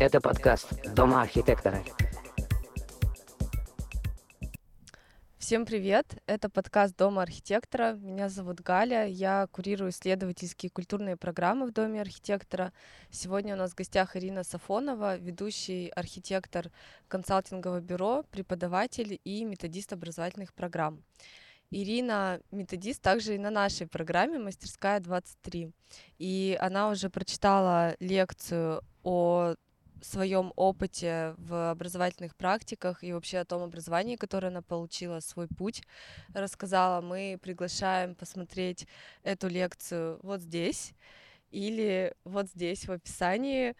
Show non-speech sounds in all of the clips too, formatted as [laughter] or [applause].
Это подкаст «Дома архитектора». Всем привет! Это подкаст Дома архитектора. Меня зовут Галя. Я курирую исследовательские культурные программы в Доме архитектора. Сегодня у нас в гостях Ирина Сафонова, ведущий архитектор консалтингового бюро, преподаватель и методист образовательных программ. Ирина методист также и на нашей программе «Мастерская 23». И она уже прочитала лекцию о своем опыте в образовательных практиках и вообще о том образовании, которое она получила, свой путь рассказала. Мы приглашаем посмотреть эту лекцию вот здесь или вот здесь в описании,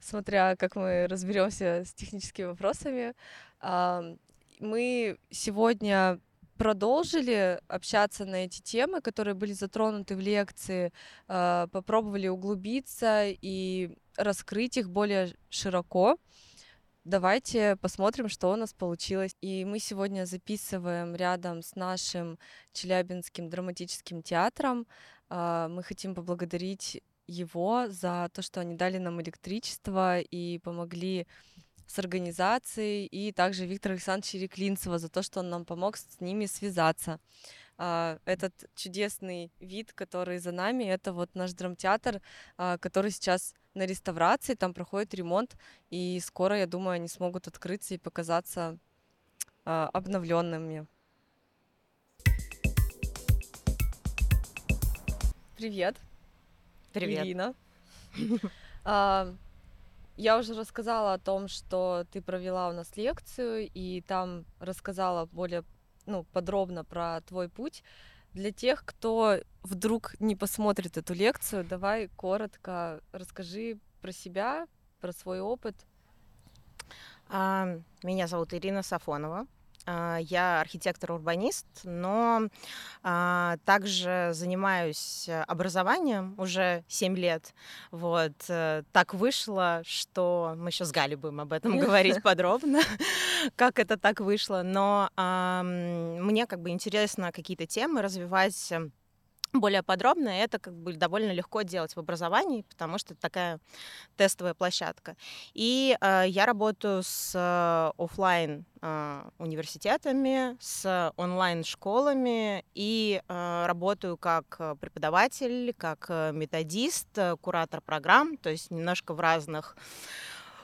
смотря как мы разберемся с техническими вопросами. Мы сегодня продолжили общаться на эти темы, которые были затронуты в лекции, а, попробовали углубиться и раскрыть их более широко. Давайте посмотрим, что у нас получилось. И мы сегодня записываем рядом с нашим Челябинским драматическим театром. А, мы хотим поблагодарить его за то, что они дали нам электричество и помогли с организацией, и также Виктора Александровича Реклинцева за то, что он нам помог с ними связаться. А, этот чудесный вид, который за нами, это вот наш драмтеатр, а, который сейчас на реставрации, там проходит ремонт, и скоро, я думаю, они смогут открыться и показаться а, обновленными. Привет. Привет. Ирина. [laughs] Я уже рассказала о том, что ты провела у нас лекцию, и там рассказала более ну, подробно про твой путь. Для тех, кто вдруг не посмотрит эту лекцию, давай коротко расскажи про себя, про свой опыт. Меня зовут Ирина Сафонова. А, я архитектор-урбанист, но а, также занимаюсь образованием уже 7 лет. Вот. Э, так вышло, что мы сейчас с Галей будем об этом [laughs] говорить подробно, [laughs] как это так вышло. Но мне как бы интересно какие-то темы развивать более подробно, это как бы довольно легко делать в образовании, потому что это такая тестовая площадка. И э, я работаю с э, офлайн э, университетами, с онлайн школами и э, работаю как преподаватель, как методист, куратор программ, то есть немножко в разных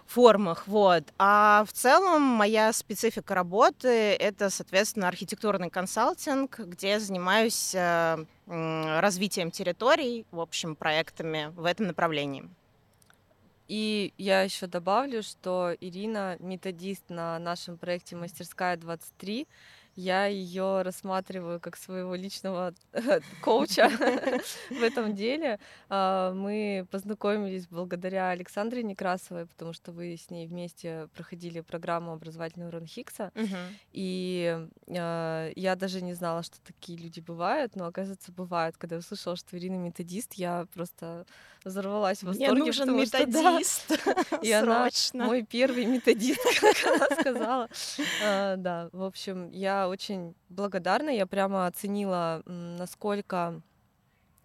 формах, вот. А в целом моя специфика работы — это, соответственно, архитектурный консалтинг, где я занимаюсь э, развитием территорий, в общем, проектами в этом направлении. И я еще добавлю, что Ирина методист на нашем проекте «Мастерская 23», я ее рассматриваю как своего личного [laughs] коуча [laughs] в этом деле. А, мы познакомились благодаря Александре Некрасовой, потому что вы с ней вместе проходили программу образовательного Рон Хикса. И а, я даже не знала, что такие люди бывают, но оказывается бывают. Когда я услышала, что Ирина методист, я просто взорвалась в восторге. Мне нужен методист. Что, да. [laughs] И она мой первый методист, как она сказала. А, да, в общем, я очень благодарна. Я прямо оценила, насколько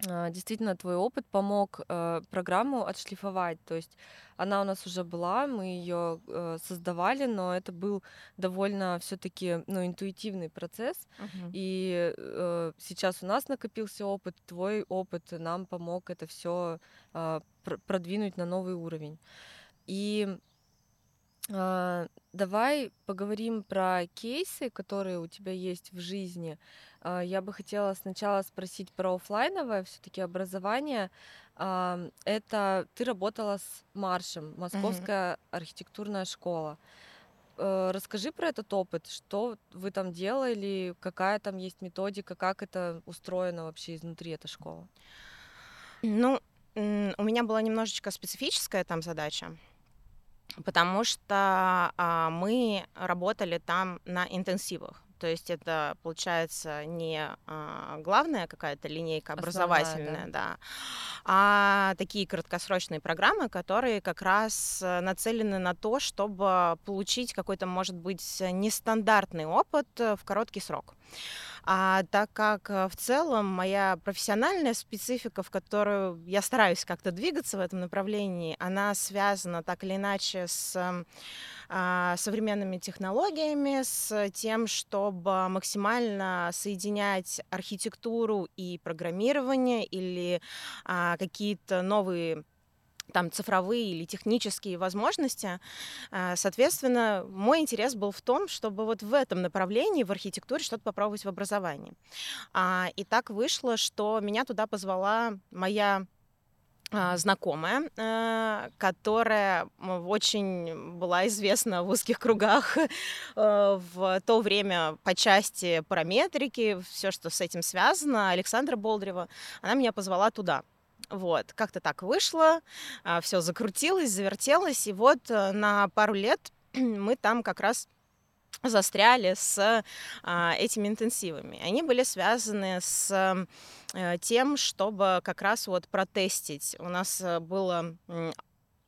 а, действительно твой опыт помог э, программу отшлифовать. То есть она у нас уже была, мы ее э, создавали, но это был довольно все-таки ну, интуитивный процесс. Uh-huh. И э, сейчас у нас накопился опыт, твой опыт нам помог это все пр- продвинуть на новый уровень. И а, давай поговорим про кейсы, которые у тебя есть в жизни. А, я бы хотела сначала спросить про офлайновое все-таки образование. А, это ты работала с Маршем, Московская архитектурная школа. Э, расскажи про этот опыт, что вы там делали, какая там есть методика, как это устроено вообще изнутри эта школа? Ну, у меня была немножечко специфическая там задача потому что а, мы работали там на интенсивах. То есть это получается не а, главная какая-то линейка образовательная, Основная, да. да, а такие краткосрочные программы, которые как раз э, нацелены на то, чтобы получить какой-то, может быть, нестандартный опыт э, в короткий срок. А так как э, в целом моя профессиональная специфика, в которую я стараюсь как-то двигаться в этом направлении, она связана так или иначе с а, современными технологиями, с тем, чтобы максимально соединять архитектуру и программирование или а, какие-то новые там цифровые или технические возможности. А, соответственно, мой интерес был в том, чтобы вот в этом направлении, в архитектуре, что-то попробовать в образовании. А, и так вышло, что меня туда позвала моя а, знакомая, которая очень была известна в узких кругах [laughs] э, в то время по части параметрики, все, что с этим связано, Александра Болдрева, она меня позвала туда. Вот, как-то так вышло, а, все закрутилось, завертелось, и вот э, на пару лет [clears throat] мы там как раз застряли с а, этими интенсивами. Они были связаны с э, тем, чтобы как раз вот протестить. У нас э, было а,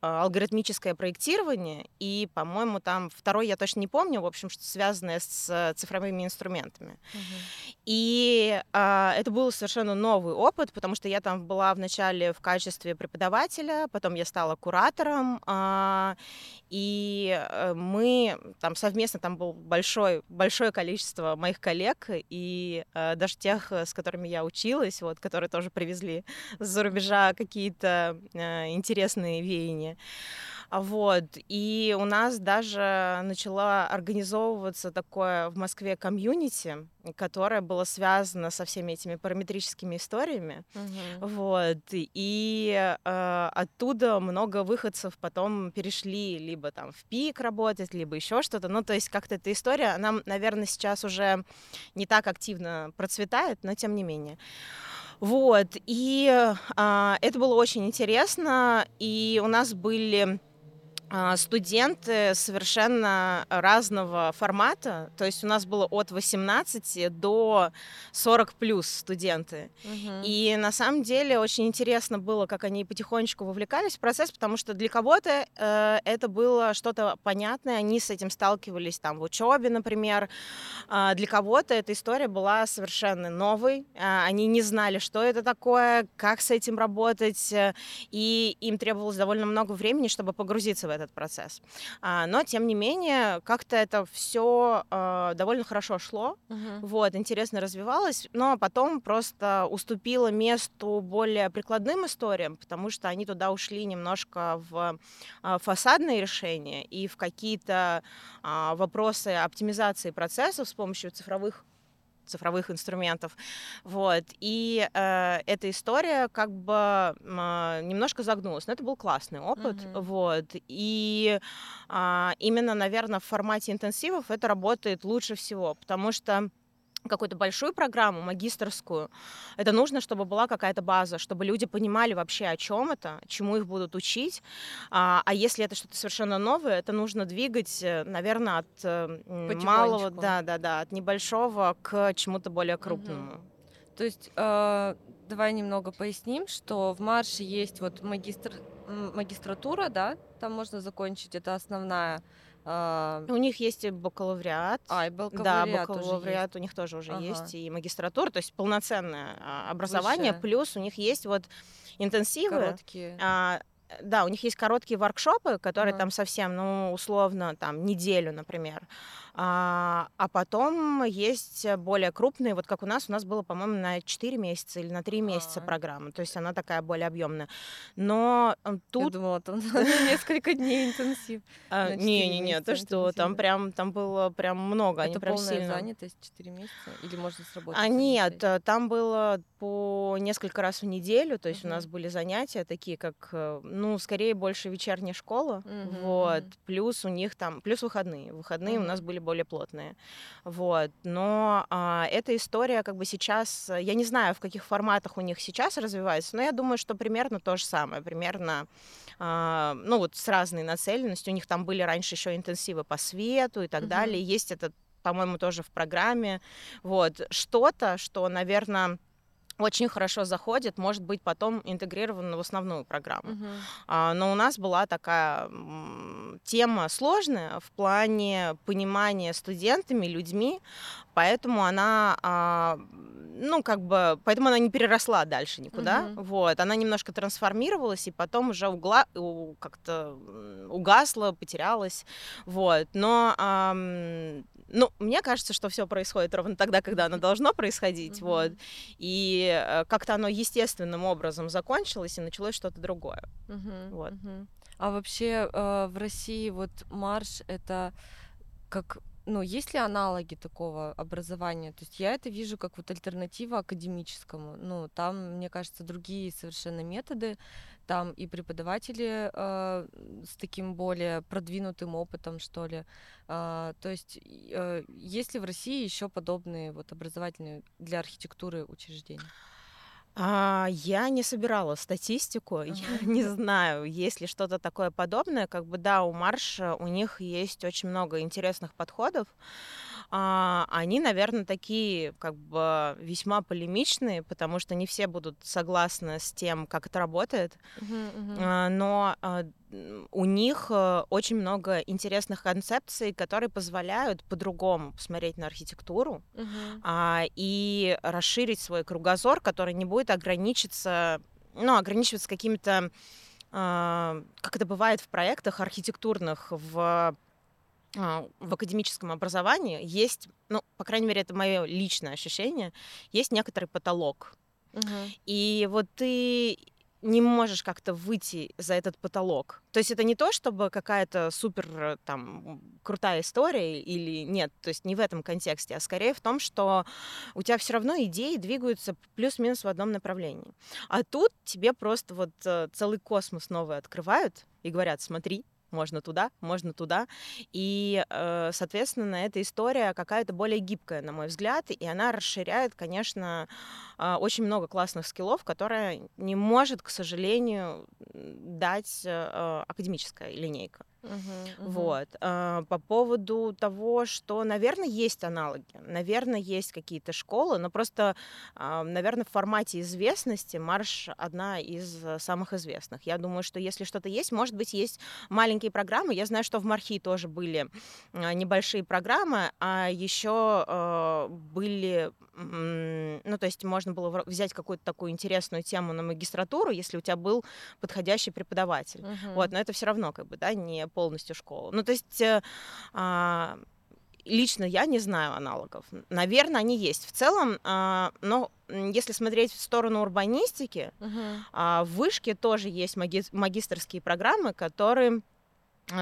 алгоритмическое проектирование, и, по-моему, там второй я точно не помню, в общем, что связанное с цифровыми инструментами. Uh-huh. И а, это был совершенно новый опыт, потому что я там была вначале в качестве преподавателя, потом я стала куратором, а, и э, мы там совместно, там был большой, большое количество моих коллег, и а, даже тех, с которыми я училась, вот, которые тоже привезли с-за рубежа какие-то а, интересные веяния. Вот. И у нас даже начала организовываться такое в Москве комьюнити, которое было связано со всеми этими параметрическими историями. Угу. Вот. И э, оттуда много выходцев потом перешли либо там в пик работать, либо еще что-то. Ну, то есть как-то эта история, она, наверное, сейчас уже не так активно процветает, но тем не менее. Вот, и а, это было очень интересно, и у нас были студенты совершенно разного формата. То есть у нас было от 18 до 40 плюс студенты. Угу. И на самом деле очень интересно было, как они потихонечку вовлекались в процесс, потому что для кого-то э, это было что-то понятное, они с этим сталкивались там в учебе, например. Э, для кого-то эта история была совершенно новой. Э, они не знали, что это такое, как с этим работать, э, и им требовалось довольно много времени, чтобы погрузиться в этот процесс. А, но, тем не менее, как-то это все а, довольно хорошо шло, uh-huh. вот, интересно развивалось, но потом просто уступило месту более прикладным историям, потому что они туда ушли немножко в а, фасадные решения и в какие-то вопросы оптимизации процессов с помощью цифровых цифровых инструментов. Вот. И э, эта история как бы э, немножко загнулась. Но это был классный опыт. Mm-hmm. Вот. И э, именно, наверное, в формате интенсивов это работает лучше всего, потому что какую-то большую программу, магистрскую, это нужно, чтобы была какая-то база, чтобы люди понимали вообще, о чем это, чему их будут учить. А, а если это что-то совершенно новое, это нужно двигать, э, наверное, от э, малого, да, да, да, от небольшого к чему-то более крупному. Угу. То есть э, давай немного поясним, что в марше есть вот магистр, магистратура, да, там можно закончить, это основная. У них есть и бакалавриат. А, и бакалавриат. Да, бакалавриат у них тоже уже ага. есть, и магистратура, то есть полноценное а, образование, Высшее. плюс у них есть вот интенсивы. Короткие. А, да, у них есть короткие воркшопы, которые ага. там совсем, ну, условно, там, неделю, например. А, а потом есть более крупные, вот как у нас, у нас было, по-моему, на 4 месяца или на 3 месяца А-а-а. программа, то есть она такая более объемная. Но тут... Я думала, там [laughs] [laughs] несколько дней интенсив. А, Не-не-не, то что, там прям, там было прям много. Это полная занятость 4 месяца? Или можно с работы? А нет, э, там было по несколько раз в неделю, то есть у нас были занятия такие, как, э, ну, скорее больше вечерняя школа, вот, плюс у них там, плюс выходные. Выходные у нас были более плотные. Вот. Но а, эта история как бы сейчас, я не знаю, в каких форматах у них сейчас развивается, но я думаю, что примерно то же самое, примерно а, ну вот с разной нацеленностью. У них там были раньше еще интенсивы по свету и так mm-hmm. далее. Есть этот, по-моему, тоже в программе. Вот. Что-то, что, наверное, очень хорошо заходит, может быть потом интегрирован в основную программу. А, Но у нас была такая тема сложная в плане понимания студентами, людьми, поэтому она, а, ну как бы, поэтому она не переросла дальше никуда. Мгм. Вот, она немножко трансформировалась и потом уже угла, у- как-то угасла, потерялась. Вот, но ну, мне кажется, что все происходит ровно тогда, когда оно должно происходить, Мгм. вот. И э, как-то оно естественным образом закончилось, и началось что-то другое. Мгм, Вот. мгм. А вообще э, в России вот марш это как, ну, есть ли аналоги такого образования? То есть я это вижу как вот альтернатива академическому. Ну, там, мне кажется, другие совершенно методы. Там и преподаватели э, с таким более продвинутым опытом, что ли. А, то есть э, есть ли в России еще подобные вот образовательные для архитектуры учреждения? А, я не собирала статистику, [laughs] я Ага. не знаю, есть ли что-то такое подобное. Как бы да, у Марша у них есть очень много интересных подходов. А, они, наверное, такие как бы весьма полемичные, потому что не все будут согласны с тем, как это работает. Мгм. А, но а, у них э, очень много интересных концепций, которые позволяют по-другому посмотреть на архитектуру а, и расширить свой кругозор, который не будет ограничиться, ну, ограничиваться какими-то, а, как это бывает в проектах архитектурных в в академическом образовании есть, ну, по крайней мере, это мое личное ощущение, есть некоторый потолок. Мгм. И вот ты не можешь как-то выйти за этот потолок. То есть это не то, чтобы какая-то супер там крутая история или нет, то есть не в этом контексте, а скорее в том, что у тебя все равно идеи двигаются плюс-минус в одном направлении. А тут тебе просто вот э, целый космос новый открывают и говорят, смотри, можно туда, можно туда. И, э, соответственно, эта история какая-то более гибкая, на мой взгляд, и она расширяет, конечно, а, очень много классных скиллов, которые не может, к сожалению, дать э, э, академическая линейка. Вот. А, По поводу того, что, наверное, есть аналоги, наверное, есть какие-то школы, но просто, наверное, в формате известности Марш одна из э, самых известных. Я думаю, что если что-то есть, может быть, есть маленькие программы. Я знаю, что в Мархи тоже были а, небольшие программы, а еще э, были, ну, то есть можно было взять какую-то такую интересную тему на магистратуру, если у тебя был подходящий преподаватель. Мгм. Вот, но это все равно как бы, да, не полностью школа. Ну, то есть э, а, лично я не знаю аналогов. Наверное, они есть в целом, а, но если смотреть в сторону урбанистики, Мгм. а, в вышке тоже есть маги- магистрские программы, которые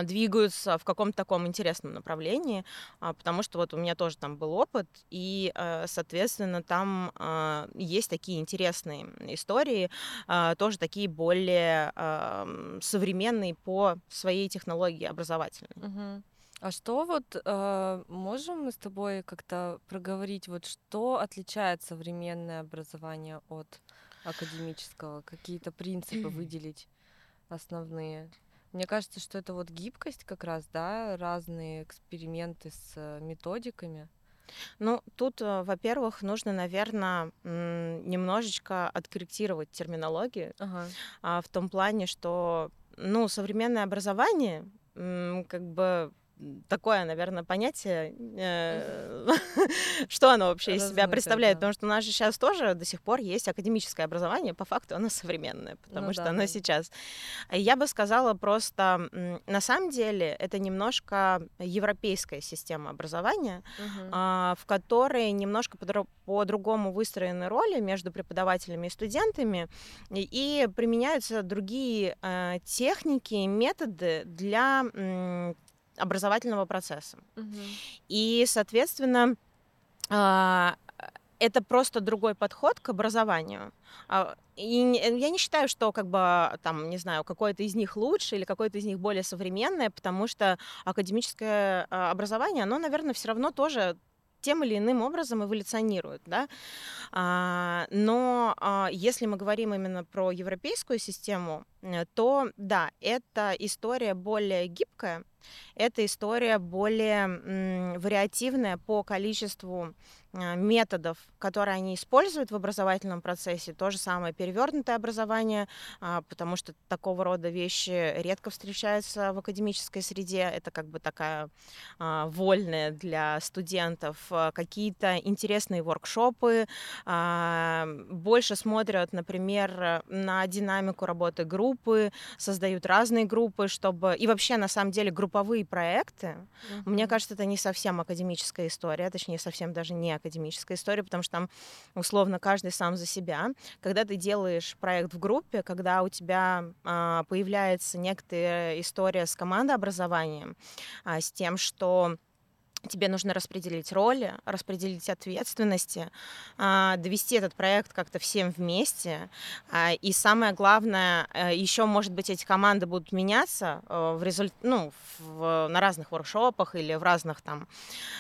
двигаются в каком-то таком интересном направлении, а, потому что вот у меня тоже там был опыт, и, э, соответственно, там а, есть такие интересные истории, а, тоже такие более современные по своей технологии образовательной. Мгм. А что вот э, можем мы с тобой как-то проговорить, вот что отличает современное образование от академического? Какие-то принципы выделить основные? Мне кажется, что это вот гибкость как раз, да, разные эксперименты с э, методиками. Ну, тут, э, во-первых, нужно, наверное, немножечко откорректировать терминологию Ага. а, в том плане, что, ну, современное образование, как бы такое, наверное, понятие, э, [laughs] что оно вообще из себя представляет, потому что у нас же сейчас тоже до сих пор есть академическое образование, по факту оно современное, потому Ну что оно сейчас. Я бы сказала просто, на самом деле, это немножко европейская система образования, а, в которой немножко по-другому выстроены роли между преподавателями и студентами, и, и применяются другие э, техники, методы для образовательного процесса. Мгм. И, соответственно, а, это просто другой подход к образованию. А, И я не считаю, что как бы там, не знаю, какое-то из них лучше или какое-то из них более современное, потому что академическое а, образование, оно, наверное, все равно тоже тем или иным образом эволюционирует, да. Но если мы говорим именно про европейскую систему, э, то да, это история более гибкая, это история более вариативная по количеству методов, которые они используют в образовательном процессе, то же самое перевернутое образование, а, потому что такого рода вещи редко встречаются в академической среде. Это как бы такая а, вольная для студентов. Какие-то интересные воркшопы, больше смотрят, например, на динамику работы группы, создают разные группы, чтобы... И вообще, на самом деле, групповые проекты, mm-hmm. мне кажется, это не совсем академическая история, точнее, совсем даже не академическая история, потому что там условно каждый сам за себя. Когда ты делаешь проект в группе, когда у тебя а, появляется некоторая история с командообразованием, а, с тем, что тебе нужно распределить роли, распределить ответственности, а, довести этот проект как-то всем вместе. А, и самое главное, э, еще, может быть, эти команды будут меняться э, в результ... ну, в... на разных воркшопах или в разных там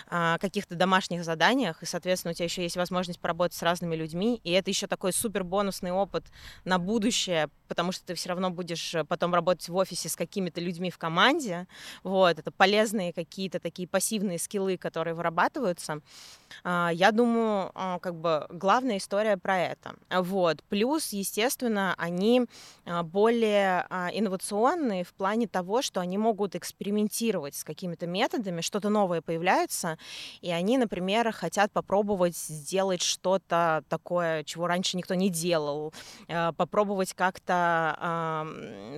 а, каких-то домашних заданиях, и, соответственно, у тебя еще есть возможность поработать с разными людьми, и это еще такой супер бонусный опыт на будущее, потому что ты все равно будешь э, потом работать в офисе с какими-то людьми в команде, вот, это полезные какие-то такие пассивные скиллы, которые вырабатываются. А, я думаю, а, как бы главная история про это. Вот. Плюс, естественно, они а, более инновационные в плане того, что они могут экспериментировать с какими-то методами, что-то новое появляется, и они, например, хотят попробовать сделать что-то такое, чего раньше никто не делал, попробовать как-то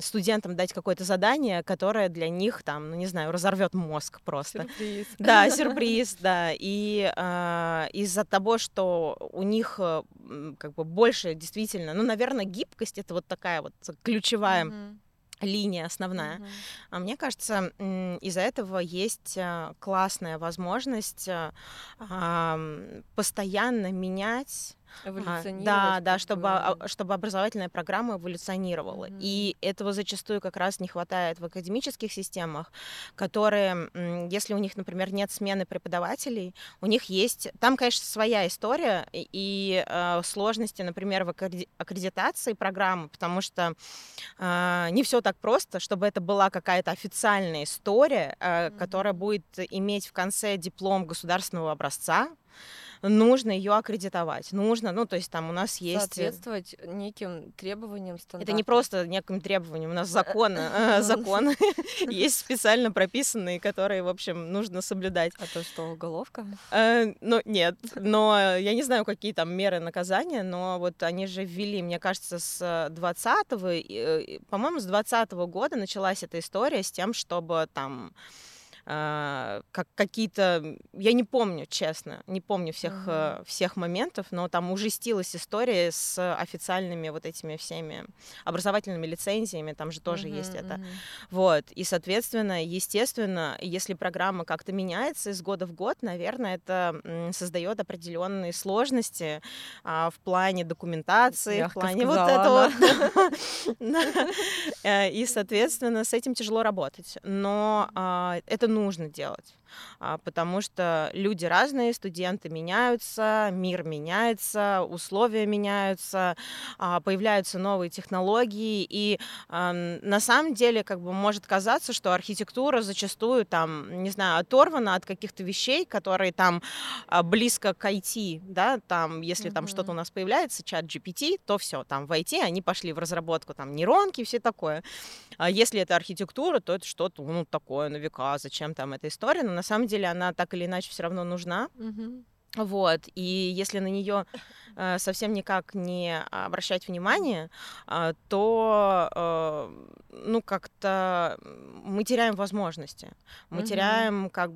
студентам дать какое-то задание, которое для них там, ну не знаю, разорвет мозг просто. Сюрприз. Да, [laughs] сюрприз, да. И э, из-за того, что у них э, как бы больше действительно, ну, наверное, гибкость это вот такая вот ключевая. Mm-hmm линия основная. Mm-hmm. А мне кажется, из-за этого есть э, классная возможность э, постоянно менять Эволюционировать. Да, да, чтобы, а, чтобы образовательная программа эволюционировала. Mm-hmm. И этого зачастую как раз не хватает в академических системах, которые, если у них, например, нет смены преподавателей, у них есть... Там, конечно, своя история и э, сложности, например, в аккредитации программы, потому что э, не все так просто, чтобы это была какая-то официальная история, э, mm-hmm. которая будет иметь в конце диплом государственного образца, нужно ее аккредитовать. Нужно, ну, то есть там у нас есть... Э, Соответствовать неким требованиям стандарта. Это не просто неким требованиям, у нас закон, э, закон [laughs] есть специально прописанные, которые, в общем, нужно соблюдать. А то что, уголовка? Э, ну, нет, но я не знаю, какие там меры наказания, но вот они же ввели, мне кажется, с 20-го, по-моему, с 20 -го года началась эта история с тем, чтобы там а, как какие-то, я не помню, честно, не помню всех, uh-huh. всех моментов, но там ужестилась история с официальными вот этими всеми образовательными лицензиями, там же тоже uh-huh, есть это. Uh-huh. Вот, и, соответственно, естественно, если программа как-то меняется из года в год, наверное, это создает определенные сложности а, в плане документации, Мягко в плане вот этого. [laughs] Э, и, соответственно, с этим тяжело работать. Но а, это нужно делать. А, потому что люди разные, студенты меняются, мир меняется, условия меняются, а, появляются новые технологии, и на самом деле как бы может казаться, что архитектура зачастую там, не знаю, оторвана от каких-то вещей, которые там а, близко к IT, да, там, если mm-hmm. там что-то у нас появляется, чат GPT, то все, там в IT они пошли в разработку, там нейронки, все такое. А если это архитектура, то это что-то, ну, такое на века, зачем там эта история, но на самом деле она так или иначе все равно нужна. Mm-hmm. Вот, и если на нее э, совсем никак не обращать внимание, э, то, э, ну, как-то мы теряем возможности, мы mm-hmm. теряем как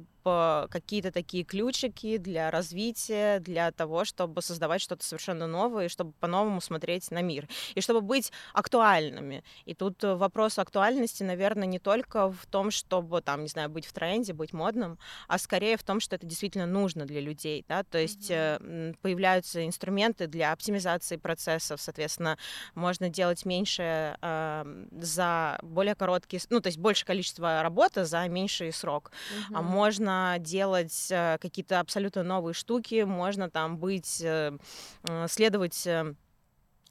какие-то такие ключики для развития, для того, чтобы создавать что-то совершенно новое, и чтобы по-новому смотреть на мир, и чтобы быть актуальными. И тут вопрос актуальности, наверное, не только в том, чтобы, там, не знаю, быть в тренде, быть модным, а скорее в том, что это действительно нужно для людей, да, то есть mm-hmm. появляются инструменты для оптимизации процессов, соответственно, можно делать меньше э, за более короткий, ну, то есть больше количество работы за меньший срок, mm-hmm. а можно делать э, какие-то абсолютно новые штуки, можно там быть, э, следовать э,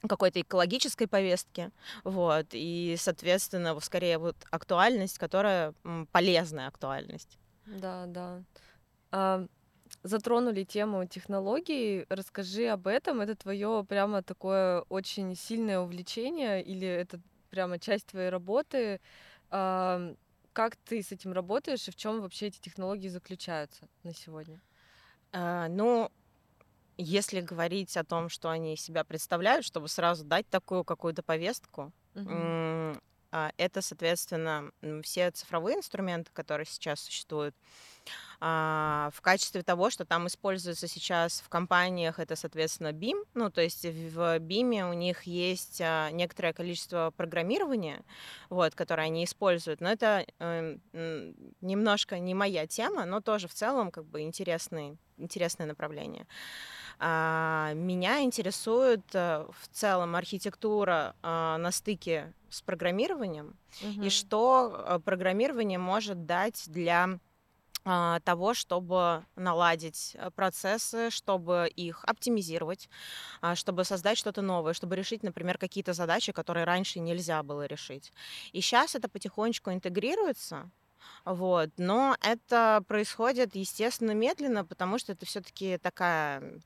какой-то экологической повестке, вот, и, соответственно, скорее вот актуальность, которая полезная актуальность. Да, да. А, затронули тему технологий. Расскажи об этом. Это твое прямо такое очень сильное увлечение или это прямо часть твоей работы? А, как ты с этим работаешь и в чем вообще эти технологии заключаются на сегодня? А, ну, если говорить о том, что они из себя представляют, чтобы сразу дать такую какую-то повестку, угу. это, соответственно, все цифровые инструменты, которые сейчас существуют, а, в качестве того, что там используется сейчас в компаниях, это, соответственно, BIM. Ну, то есть в BIM у них есть а, некоторое количество программирования, вот, которое они используют. Но это э, немножко не моя тема, но тоже в целом как бы интересный, интересное направление. А, меня интересует э, в целом архитектура на стыке с программированием угу. и что э, программирование может дать для а, того, чтобы наладить э, процессы, чтобы их оптимизировать, а, чтобы создать что-то новое, чтобы решить, например, какие-то задачи, которые раньше нельзя было решить. И сейчас это потихонечку интегрируется, вот. Но это происходит, естественно, медленно, потому что это все-таки такая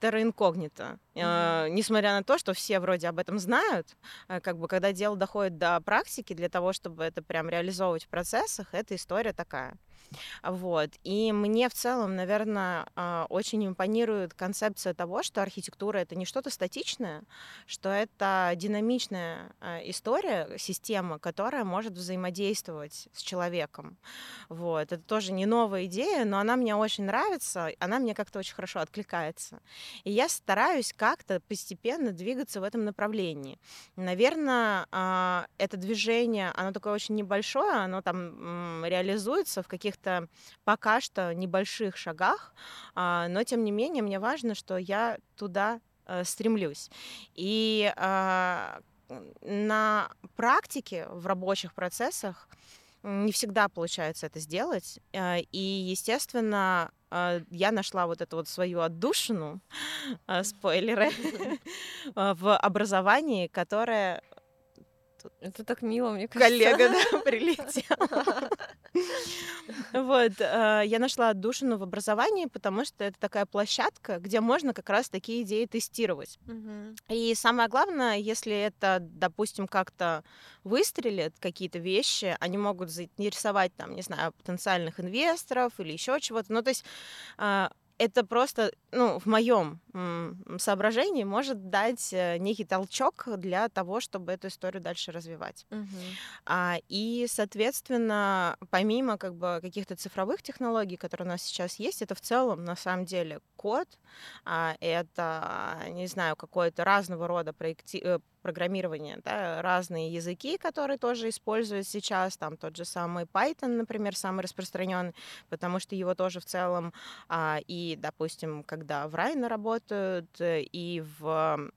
терра инкогнита. Mm-hmm. Э, несмотря на то, что все вроде об этом знают, э, как бы когда дело доходит до практики, для того, чтобы это прям реализовывать в процессах, эта история такая. Вот. И мне в целом, наверное, а, очень импонирует концепция того, что архитектура это не что-то статичное, что это динамичная а, история, система, которая может взаимодействовать с человеком. Вот. Это тоже не новая идея, но она мне очень нравится, она мне как-то очень хорошо откликается. И я стараюсь как-то постепенно двигаться в этом направлении. Наверное, а, это движение, оно такое очень небольшое, оно там реализуется в каких-то каких-то пока что небольших шагах, а, но тем не менее мне важно, что я туда э, стремлюсь. И а, на практике в рабочих процессах не всегда получается это сделать. Э, и, естественно, э, я нашла вот эту вот свою отдушину, спойлеры, [laughs] в образовании, которое тут. Это так мило, мне кажется. Коллега, да, [laughs] прилетел. Вот, э, я нашла отдушину в образовании, потому что это такая площадка, где можно как раз такие идеи тестировать. И самое главное, если это, допустим, как-то выстрелит, какие-то вещи, они могут заинтересовать, там, не знаю, потенциальных инвесторов или еще чего-то. Ну, то есть а, это просто, ну, в моем соображении может дать э, некий толчок для того, чтобы эту историю дальше развивать. Угу. А, и, соответственно, помимо как бы каких-то цифровых технологий, которые у нас сейчас есть, это в целом на самом деле код, а, это, не знаю, какое-то разного рода проекти э, программирования, да, разные языки, которые тоже используют сейчас, там тот же самый Python, например, самый распространенный, потому что его тоже в целом а, и, допустим, когда в Райна работают, э, и в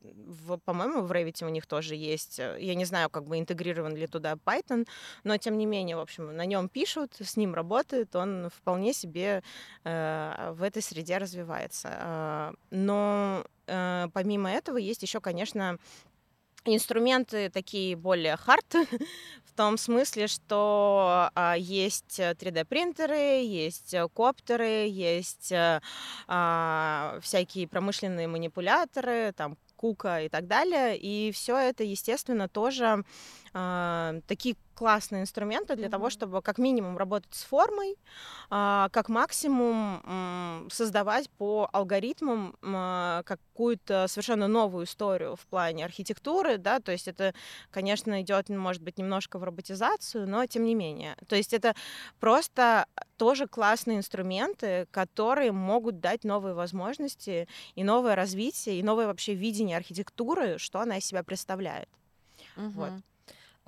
в, по-моему, в Revit у них тоже есть, э, я не знаю, как бы интегрирован ли туда Python, но тем не менее, в общем, на нем пишут, с ним работают, он вполне себе э, в этой среде развивается. Э, но э, помимо этого есть еще, конечно, инструменты такие более в [laughs] том смысле, что а, есть 3D-принтеры, есть коптеры, есть а, всякие промышленные манипуляторы, там Кука и так далее. И все это, естественно, тоже э, такие классные инструменты для mm-hmm. того, чтобы как минимум работать с формой, а, как максимум создавать по алгоритмам а, какую-то совершенно новую историю в плане архитектуры, да, то есть это, конечно, идет, может быть, немножко в роботизацию, но тем не менее. То есть это просто тоже классные инструменты, которые могут дать новые возможности и новое развитие, и новое вообще видение архитектуры, что она из себя представляет. Угу. Вот.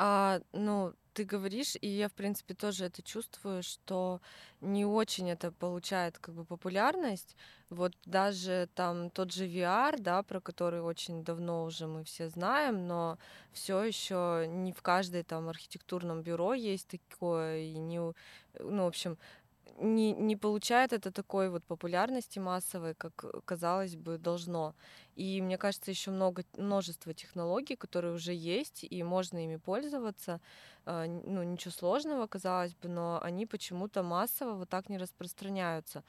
А, ну, ты говоришь, и я, в принципе, тоже это чувствую, что не очень это получает как бы популярность. Вот даже там тот же VR, да, про который очень давно уже мы все знаем, но все еще не в каждой там архитектурном бюро есть такое, и не, ну, в общем, не, не получает это такой вот популярности массовой, как казалось бы должно. И мне кажется, еще много множество технологий, которые уже есть, и можно ими пользоваться. А, ну, ничего сложного, казалось бы, но они почему-то массово вот так не распространяются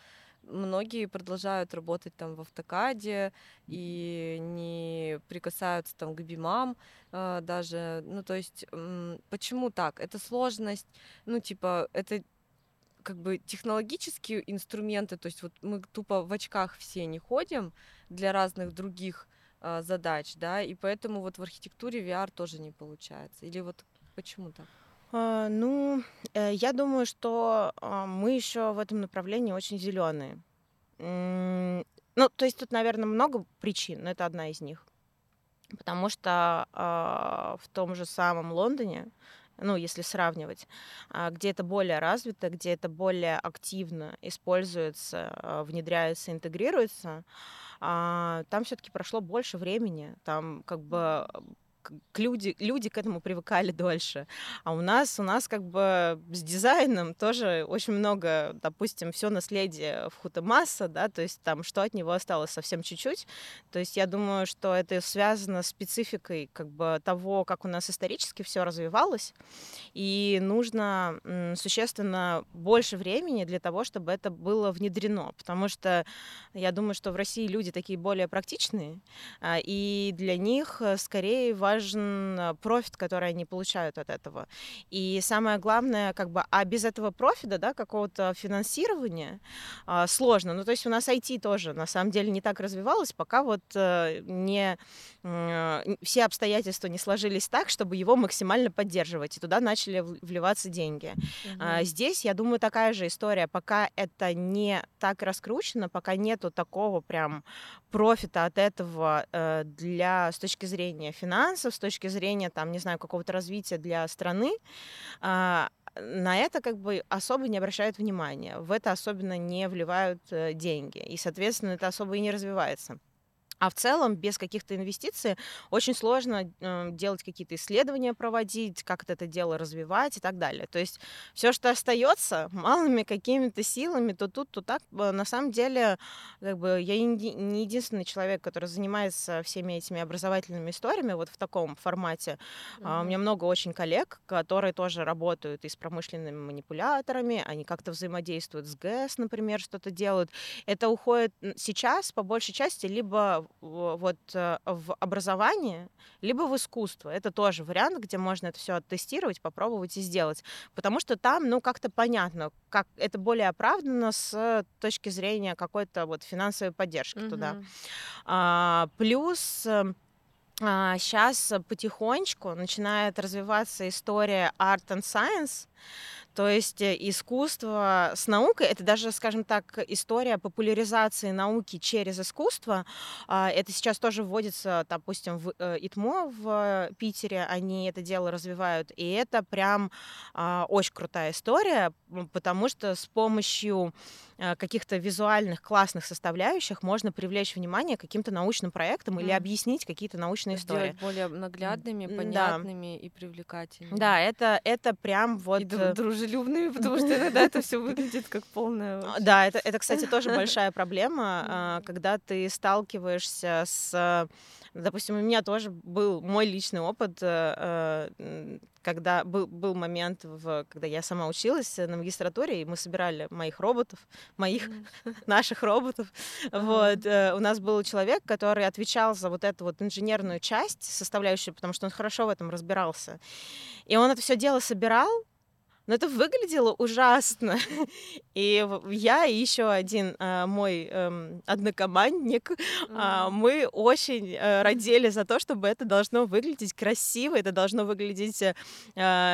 многие продолжают работать там в автокаде и не прикасаются там к бимам э, даже. Ну, то есть, э, почему так? Это сложность, ну, типа, это как бы технологические инструменты, то есть вот мы тупо в очках все не ходим для разных других э, задач, да, и поэтому вот в архитектуре VR тоже не получается. Или вот почему так? А, ну, э, я думаю, что а, мы еще в этом направлении очень зеленые. Ну, то есть тут, наверное, много причин, но это одна из них. Потому что в том же самом Лондоне, ну, если сравнивать, где это более развито, где это более активно используется, внедряется, интегрируется, там все-таки прошло больше времени, там как бы к люди, люди к этому привыкали дольше. А у нас, у нас как бы с дизайном тоже очень много, допустим, все наследие в Хутамаса, да, то есть там что от него осталось совсем чуть-чуть. То есть я думаю, что это связано с спецификой как бы того, как у нас исторически все развивалось, и нужно существенно больше времени для того, чтобы это было внедрено, потому что я думаю, что в России люди такие более практичные, а, и для них э, скорее важно важен э, профит, который они получают от этого. И самое главное, как бы, а без этого профита, да, какого-то финансирования а, сложно. Ну, то есть у нас IT тоже, на самом деле, не так развивалось, пока вот э, не э, все обстоятельства не сложились так, чтобы его максимально поддерживать, и туда начали вливаться деньги. Угу. А, здесь, я думаю, такая же история. Пока это не так раскручено, пока нету такого прям профита от этого э, для с точки зрения финансов, финансов, с точки зрения, там, не знаю, какого-то развития для страны, а, на это как бы особо не обращают внимания, в это особенно не вливают э, деньги, и, соответственно, это особо и не развивается. А в целом, без каких-то инвестиций очень сложно э, делать какие-то исследования, проводить, как это дело развивать и так далее. То есть все, что остается, [laughs] малыми какими-то силами, то тут, то так, на самом деле, как бы я не единственный человек, который занимается всеми этими образовательными историями вот в таком формате. Mm-hmm. У меня много очень коллег, которые тоже работают и с промышленными манипуляторами, они как-то взаимодействуют с ГЭС, например, что-то делают. Это уходит сейчас по большей части либо вот э, в образование, либо в искусство. Это тоже вариант, где можно это все оттестировать, попробовать и сделать. Потому что там, ну, как-то понятно, как это более оправдано с точки зрения какой-то вот финансовой поддержки mm-hmm. туда. А, плюс эм, а, сейчас потихонечку начинает развиваться история art and science, то есть э, искусство с наукой, это даже, скажем так, история популяризации науки через искусство. А, это сейчас тоже вводится, допустим, в э, ИТМО в Питере, они это дело развивают, и это прям а, очень крутая история, потому что с помощью э, каких-то визуальных классных составляющих можно привлечь внимание к каким-то научным проектам mm. или объяснить какие-то научные Сделать истории. более наглядными, понятными да. и привлекательными. Да, это, это прям вот... И дружелюбными, потому что иногда это все выглядит как полная... Да, это, это, кстати, тоже большая проблема, а, когда ты сталкиваешься с... Допустим, у меня тоже был мой личный опыт, э, э, когда был, был момент, в, когда я сама училась на магистратуре, и мы собирали моих роботов, моих, [laughs] наших роботов. Вот. Э, у нас был человек, который отвечал за вот эту вот инженерную часть, составляющую, потому что он хорошо в этом разбирался. И он это все дело собирал, но это выглядело ужасно. [laughs] И я и еще один а, мой эм, однокомандник, mm-hmm. мы очень э, родили за то, чтобы это должно выглядеть красиво, это должно выглядеть э,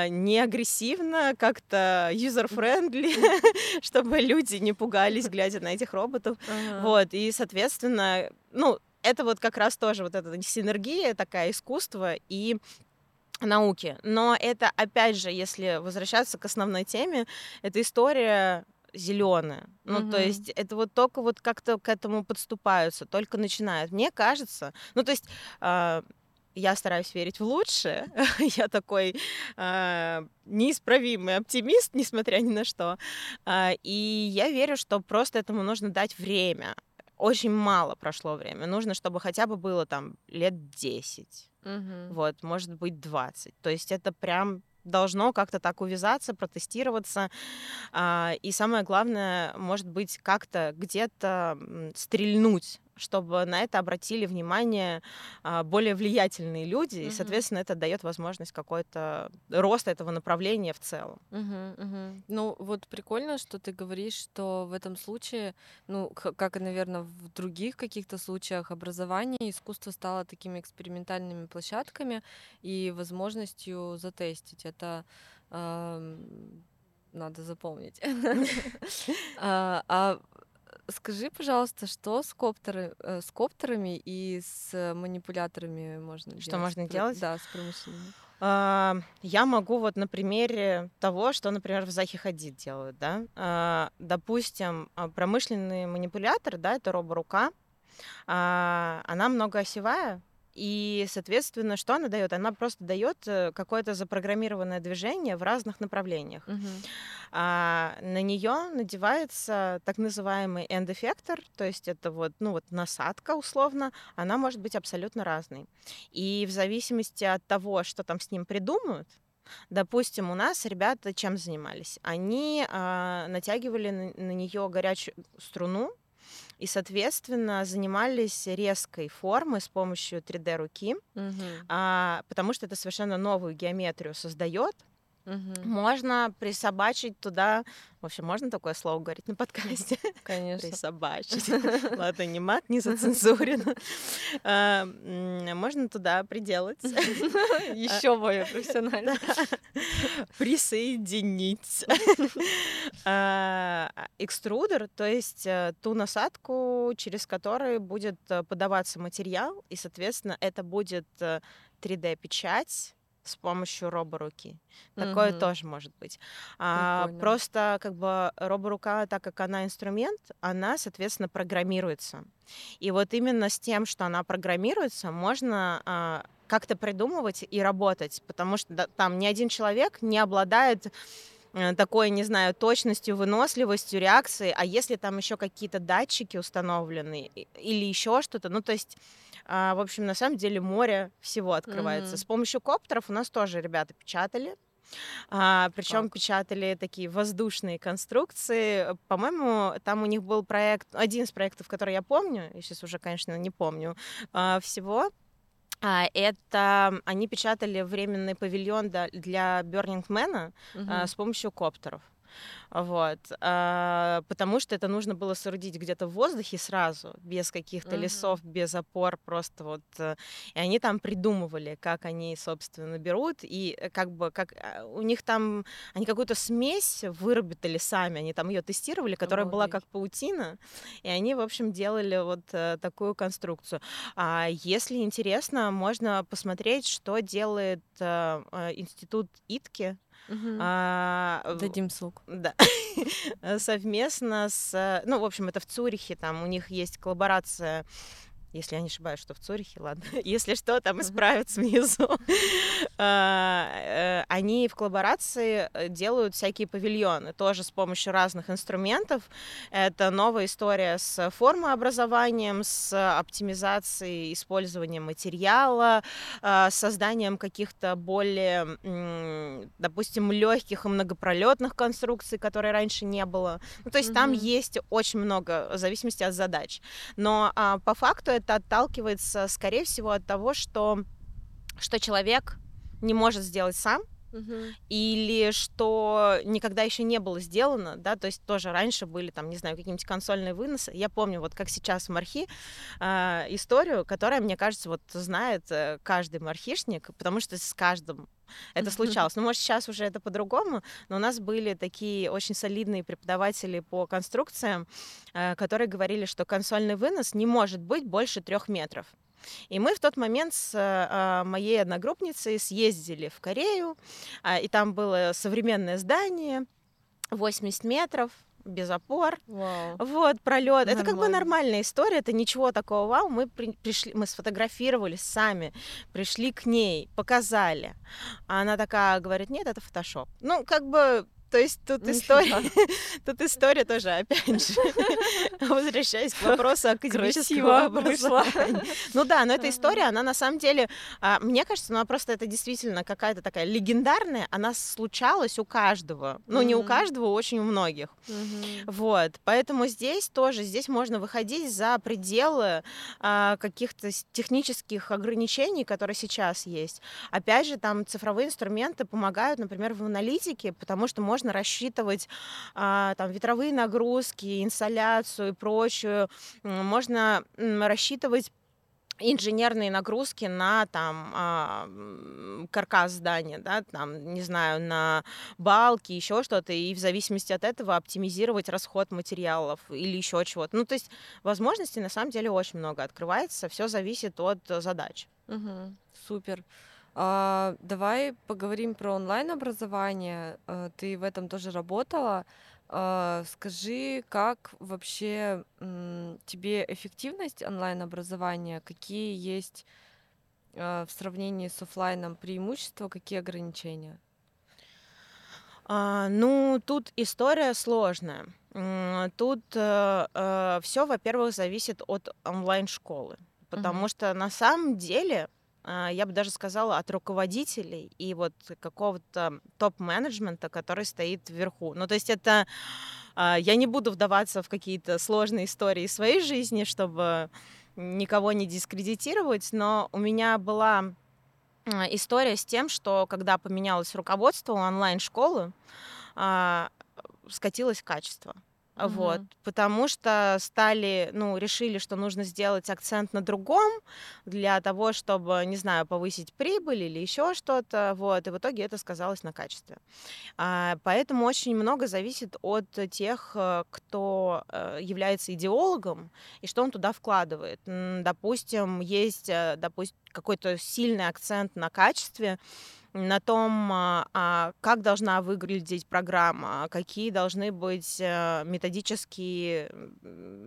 не агрессивно, как-то user-friendly, [laughs] чтобы люди не пугались, глядя на этих роботов. Вот, и, соответственно, ну, это вот как раз тоже вот эта синергия, такая искусство и науки. Но это, опять же, если возвращаться к основной теме, это история зеленая. Ну, угу. то есть это вот только вот как-то к этому подступаются, только начинают. Мне кажется, ну, то есть э, я стараюсь верить в лучшее. [laughs] я такой э, неисправимый оптимист, несмотря ни на что. Э, и я верю, что просто этому нужно дать время. Очень мало прошло время. Нужно, чтобы хотя бы было там лет 10. Мгм. Вот, может быть, 20. То есть это прям должно как-то так увязаться, протестироваться. А, И самое главное, может быть, как-то где-то стрельнуть чтобы на это обратили внимание а, более влиятельные люди, и, Мгм. соответственно, это дает возможность какой-то роста этого направления в целом. Мгм, мгм. Ну, вот прикольно, что ты говоришь, что в этом случае, ну, как и, наверное, в других каких-то случаях образования, искусство стало такими экспериментальными площадками и возможностью затестить. Это ам, надо запомнить. [laughs] А а скажи, пожалуйста, что с коптеры- э, с коптерами и с манипуляторами можно Что делать? можно Пр- делать? Да, с промышленными. А, Я могу вот на примере того, что, например, в Захи Хадид делают, да. А, Допустим, а, промышленный манипулятор, да, это роборука, а, она многоосевая, и, соответственно, что она дает? Она просто дает э, какое-то запрограммированное движение в разных направлениях. Мгм. А на нее надевается так называемый энд-эффектор, то есть это вот, ну вот насадка условно, она может быть абсолютно разной. И в зависимости от того, что там с ним придумают, допустим, у нас ребята чем занимались? Они а, натягивали на, на нее горячую струну, и, соответственно, занимались резкой формы с помощью 3D-руки, Мгм. а, потому что это совершенно новую геометрию создает, Мгм. можно присобачить туда... В общем, можно такое слово говорить на подкасте? [laughs] Конечно. Присобачить. [laughs] Ладно, не мат, не [laughs] зацензурено. А, Можно туда приделать. Еще более профессионально. Присоединить. А, Экструдер, то есть э, ту насадку, через которую будет э, подаваться материал, и, соответственно, это будет 3D-печать с помощью роборуки. Такое Мгм. тоже может быть. А, просто как бы роборука, так как она инструмент, она, соответственно, программируется. И вот именно с тем, что она программируется, можно а, как-то придумывать и работать, потому что да, там ни один человек не обладает э, такой, не знаю, точностью, выносливостью реакции, а если там еще какие-то датчики установлены или еще что-то, ну то есть, а, в общем, на самом деле море всего открывается. Мгм. С помощью коптеров у нас тоже ребята печатали, причем Как? печатали такие воздушные конструкции. По-моему, там у них был проект, один из проектов, который я помню, я сейчас уже, конечно, не помню а, всего. А, Это они печатали временный павильон для Burning Man а, с помощью коптеров. Вот. а, Потому что это нужно было соорудить где-то в воздухе сразу, без каких-то Мгм. лесов, без опор, просто вот. э, И они там придумывали, как они, собственно, берут, и э, как бы, как а, у них там, они какую-то смесь выработали сами, они там ее тестировали, которая была Обалдеть. как паутина, и они, в общем, делали вот э, такую конструкцию. А если интересно, можно посмотреть, что делает э, э, институт ИТКИ. Мгм. а, Дадим ссылку. да. [laughs] Совместно с... Ну, в общем, это в Цюрихе, там у них есть коллаборация если я не ошибаюсь, что в Цюрихе, ладно. [laughs] Если что, там исправят внизу. [laughs] А, э, Они в коллаборации э, делают всякие павильоны, тоже с помощью разных инструментов. Это новая история с формообразованием, с оптимизацией использования материала, а, с созданием каких-то более, допустим, легких и многопролетных конструкций, которые раньше не было. Ну, то есть там есть очень много, в зависимости от задач. Но а, по факту это отталкивается, скорее всего, от того, что, что человек не может сделать сам, или что никогда еще не было сделано, да, то есть тоже раньше были там, не знаю, какие-нибудь консольные выносы. Я помню, вот как сейчас в Мархи, а, историю, которая, мне кажется, вот знает э, каждый мархишник, потому что с каждым это случалось. Ну, может, сейчас уже это по-другому, но у нас были такие очень солидные преподаватели по конструкциям, э, которые говорили, что консольный вынос не может быть больше трех метров. И мы в тот момент с а, моей одногруппницей съездили в Корею, а, и там было современное здание, 80 метров, без опор. Вау. Вот, пролет. Это как бы Нормально. нормальная история, это ничего такого вау. Мы при- пришли, мы сфотографировали сами, пришли к ней, показали. А она такая говорит, нет, это фотошоп. Ну, как бы, то есть тут Нифига. история, [laughs] тут история тоже, опять же, [laughs] возвращаясь к вопросу академического образования. Ну да, но эта история, она на самом деле, а, мне кажется, она просто это действительно какая-то такая легендарная, она случалась у каждого. Ну, не у каждого, очень у многих. Вот, поэтому здесь тоже, здесь можно выходить за пределы а, каких-то технических ограничений, которые сейчас есть. Опять же, там цифровые инструменты помогают, например, в аналитике, потому что можно рассчитывать а, там ветровые нагрузки, инсоляцию и прочую. Можно рассчитывать инженерные нагрузки на там а, каркас здания, да, там, не знаю, на балки, еще что-то, и в зависимости от этого оптимизировать расход материалов или еще чего-то. Ну, то есть возможностей на самом деле очень много открывается, все зависит от э, задач. Мгм. Супер. А, давай поговорим про онлайн-образование. А, Ты в этом тоже работала. А, Скажи, как вообще м, тебе эффективность онлайн-образования? Какие есть а, в сравнении с оффлайном преимущества, какие ограничения? А, ну, тут история сложная. Тут все, во-первых, зависит от онлайн-школы, потому Мгм. что на самом деле я бы даже сказала от руководителей и вот какого-то топ-менеджмента, который стоит вверху. Ну, то есть это а, я не буду вдаваться в какие-то сложные истории своей жизни, чтобы никого не дискредитировать, но у меня была а, история с тем, что когда поменялось руководство онлайн-школы, а, скатилось качество. А, Вот, потому что стали, ну, решили, что нужно сделать акцент на другом для того, чтобы, не знаю, повысить прибыль или еще что-то, вот, и в итоге это сказалось на качестве. А, Поэтому очень много зависит от тех, э, кто э, является идеологом и что он туда вкладывает. Допустим, есть, допустим, какой-то сильный акцент на качестве, на том, а, а, как должна выглядеть программа, какие должны быть э, методические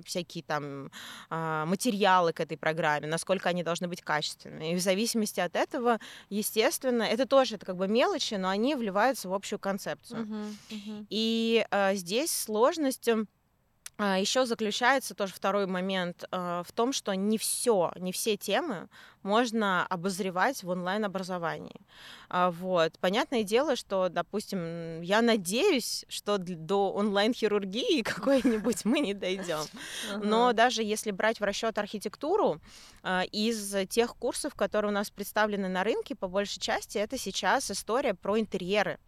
всякие там а, материалы к этой программе, насколько они должны быть качественными. И в зависимости от этого, естественно, это тоже это как бы мелочи, но они вливаются в общую концепцию. Мгм, мгм. И э, здесь сложность еще заключается тоже второй момент э, в том, что не все, не все темы можно обозревать в онлайн-образовании. А, Вот. Понятное дело, что, допустим, я надеюсь, что до онлайн-хирургии [laughs] какой-нибудь мы не дойдем. Но даже если брать в расчет архитектуру, а, из тех курсов, которые у нас представлены на рынке, по большей части это сейчас история про интерьеры.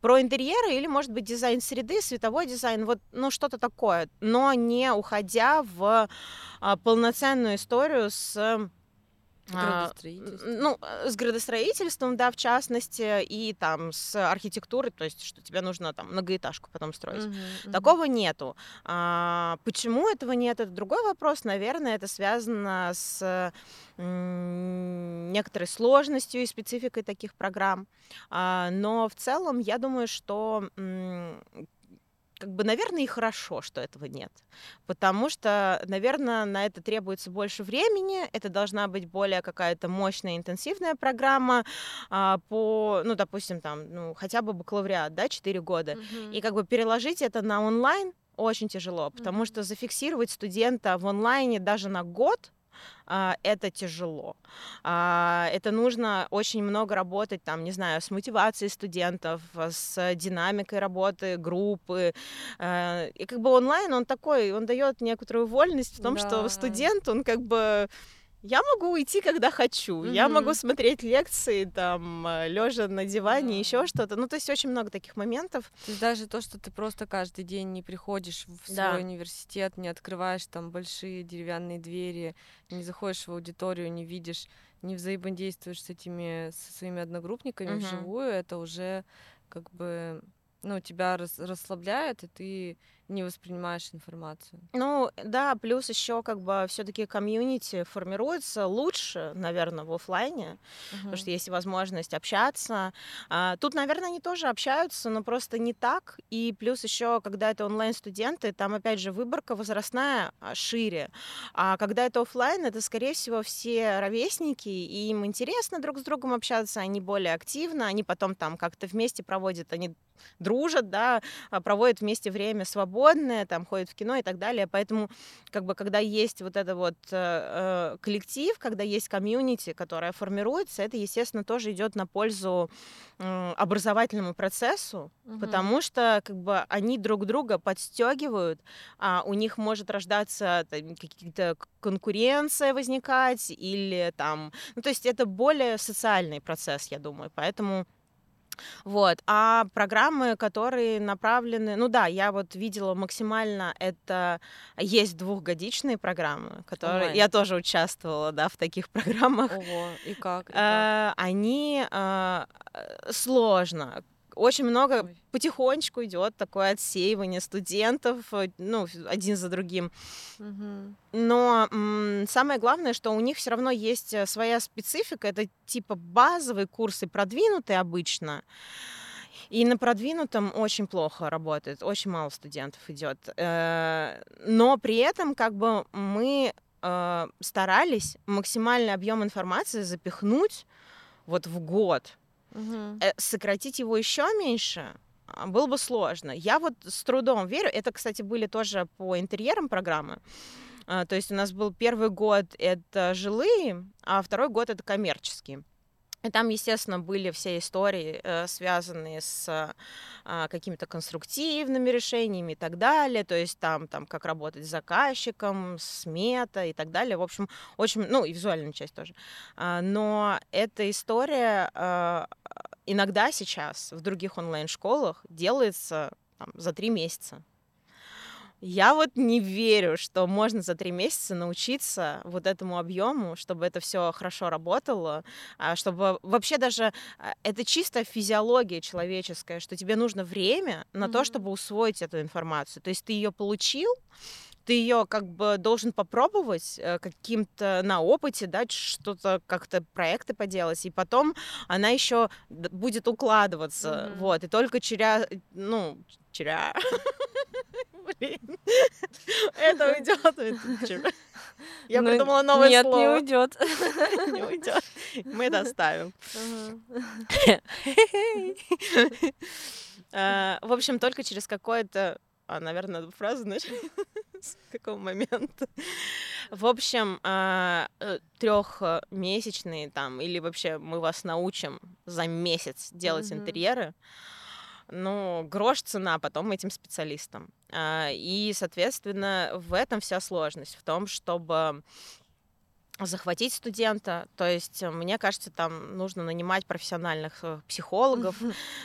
Про интерьеры или, может быть, дизайн среды, световой дизайн, вот, ну, что-то такое, но не уходя в а, полноценную историю с Градостроительство. ну, э, с градостроительством, да, в частности, и там с архитектурой, то есть, что тебе нужно там многоэтажку потом строить. Мгм. Такого нету. А, почему этого нет? Это другой вопрос. Наверное, это связано с м, некоторой сложностью и спецификой таких программ. А, но в целом, я думаю, что м, как бы, наверное, и хорошо, что этого нет. Потому что, наверное, на это требуется больше времени, это должна быть более какая-то мощная, интенсивная программа а, по, ну, допустим, там, ну, хотя бы бакалавриат, да, 4 года. Мгм. И как бы переложить это на онлайн очень тяжело, потому Мгм. что зафиксировать студента в онлайне даже на год это тяжело. А, Это нужно очень много работать, там, не знаю, с мотивацией студентов, а, с динамикой работы группы. Э, И как бы онлайн, он такой, он дает некоторую вольность в том, что Да. студент, он как бы я могу уйти, когда хочу. Я могу смотреть лекции, там, лежа на диване, Да. еще что-то. Ну, то есть очень много таких моментов. То есть даже то, что ты просто каждый день не приходишь в Да. свой университет, не открываешь там большие деревянные двери, не заходишь в аудиторию, не видишь, не взаимодействуешь с этими, со своими одногруппниками Мгм. вживую, это уже как бы, ну, тебя рас- расслабляет, и ты не воспринимаешь информацию. Ну, да, плюс еще как бы все-таки комьюнити формируется лучше, наверное, в офлайне, uh-huh. потому что есть возможность общаться. А, тут, наверное, они тоже общаются, но просто не так. И плюс еще, когда это онлайн-студенты, там, опять же, выборка возрастная а, шире. А когда это офлайн, это, скорее всего, все ровесники, и им интересно друг с другом общаться, они более активно, они потом там как-то вместе проводят, они дружат, да, а, проводят вместе время свободное, там ходят в кино и так далее. Поэтому, как бы, когда есть вот это вот э, э коллектив, когда есть комьюнити, которая формируется, это, естественно, тоже идет на пользу э, образовательному процессу, угу. потому что, как бы, они друг друга подстегивают, а у них может рождаться какие-то конкуренция возникать или там, ну то есть это более социальный процесс, я думаю, поэтому вот. А программы, которые направлены... Ну да, я вот видела максимально это... Есть двухгодичные программы, которые... Ой. Я тоже участвовала, да, в таких [laughs] программах. Ого, и как? И как? Э, они э, сложно очень много Ой. потихонечку идет такое отсеивание студентов, э, ну, один за другим. Угу. Но самое главное, что у них все равно есть э, своя специфика. Это типа базовые курсы, продвинутые обычно. И на продвинутом очень плохо работает, очень мало студентов идет. Э, но при этом как бы мы старались максимальный объем информации запихнуть вот в год угу. сократить его еще меньше а, было бы сложно. Я вот с трудом верю. Это, кстати, были тоже по интерьерам программы. А, то есть у нас был первый год это жилые, а второй год это коммерческие. И там, естественно, были все истории, э, связанные с а, какими-то конструктивными решениями и так далее. То есть там, там как работать с заказчиком, смета и так далее. В общем, очень, ну и визуальная часть тоже. А, но эта история а, иногда сейчас в других онлайн-школах делается там, за три месяца. Я вот не верю, что можно за три месяца научиться вот этому объему, чтобы это все хорошо работало, а чтобы вообще даже а, это чисто физиология человеческая, что тебе нужно время на mm-hmm. то, чтобы усвоить эту информацию. То есть ты ее получил, ты ее как бы должен попробовать э, каким-то на опыте, дать что-то как-то проекты поделать, и потом она еще будет укладываться, mm-hmm. вот, и только через, ну, через [laughs] Блин. [laughs] Это уйдет. [laughs] Я ну, придумала новое нет, слово. Нет, [laughs] не уйдет. Не уйдет. Мы это оставим. А, в общем, только через какое-то а, наверное, надо фразу начать. С какого момента? В общем, а, э, трехмесячные там, или вообще мы вас научим за месяц делать интерьеры ну, грош цена потом этим специалистам. А, и, соответственно, в этом вся сложность, в том, чтобы захватить студента. То есть, мне кажется, там нужно нанимать профессиональных э, психологов,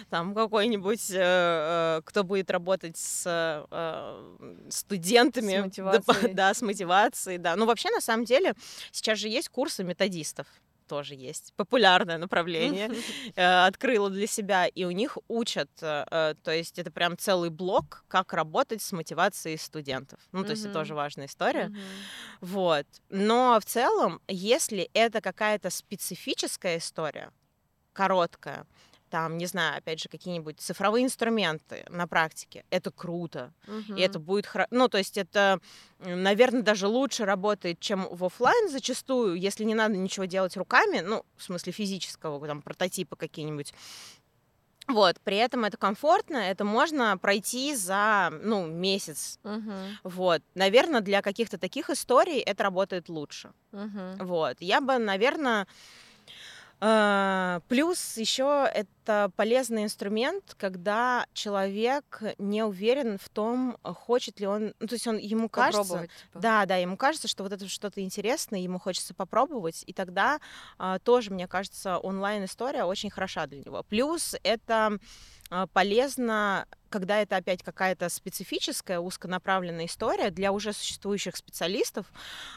там какой-нибудь, э, э, кто будет работать с студентами. С [laughs] мотивацией. Да, с мотивацией, да. Ну, вообще, на самом деле, сейчас же есть курсы методистов тоже есть популярное направление, [laughs] э, открыла для себя, и у них учат, э, э, то есть это прям целый блок, как работать с мотивацией студентов. Ну, то есть это тоже важная история. Вот. Но в целом, если это какая-то специфическая история, короткая, там, не знаю, опять же, какие-нибудь цифровые инструменты на практике, это круто. Угу. И это будет, ну, то есть это, наверное, даже лучше работает, чем в офлайн зачастую, если не надо ничего делать руками, ну, в смысле физического, там, прототипа какие-нибудь. Вот, при этом это комфортно, это можно пройти за, ну, месяц. Uh-huh. Вот, наверное, для каких-то таких историй это работает лучше. Uh-huh. Вот, я бы, наверное, плюс еще это полезный инструмент, когда человек не уверен в том, хочет ли он, ну, то есть он ему кажется, типа. да, да, ему кажется, что вот это что-то интересное, ему хочется попробовать, и тогда а, тоже, мне кажется, онлайн история очень хороша для него. Плюс это а, полезно, когда это опять какая-то специфическая, узконаправленная история для уже существующих специалистов,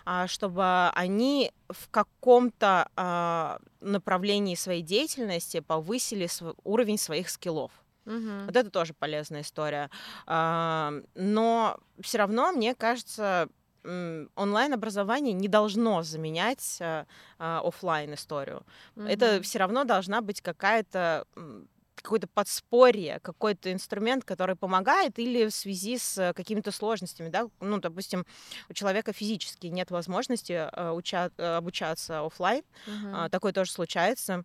а, чтобы они в каком-то а, направлении своей деятельности повысили уровень своих скиллов. Мгм. Вот это тоже полезная история. А, Но все равно, мне кажется, онлайн-образование не должно заменять офлайн историю. Это Мгм. все равно должна быть какая-то какое-то подспорье, какой-то инструмент, который помогает, или в связи с э, какими-то сложностями, да, ну, допустим, у человека физически нет возможности э, уча- э, обучаться офлайн, Мгм. такое тоже случается,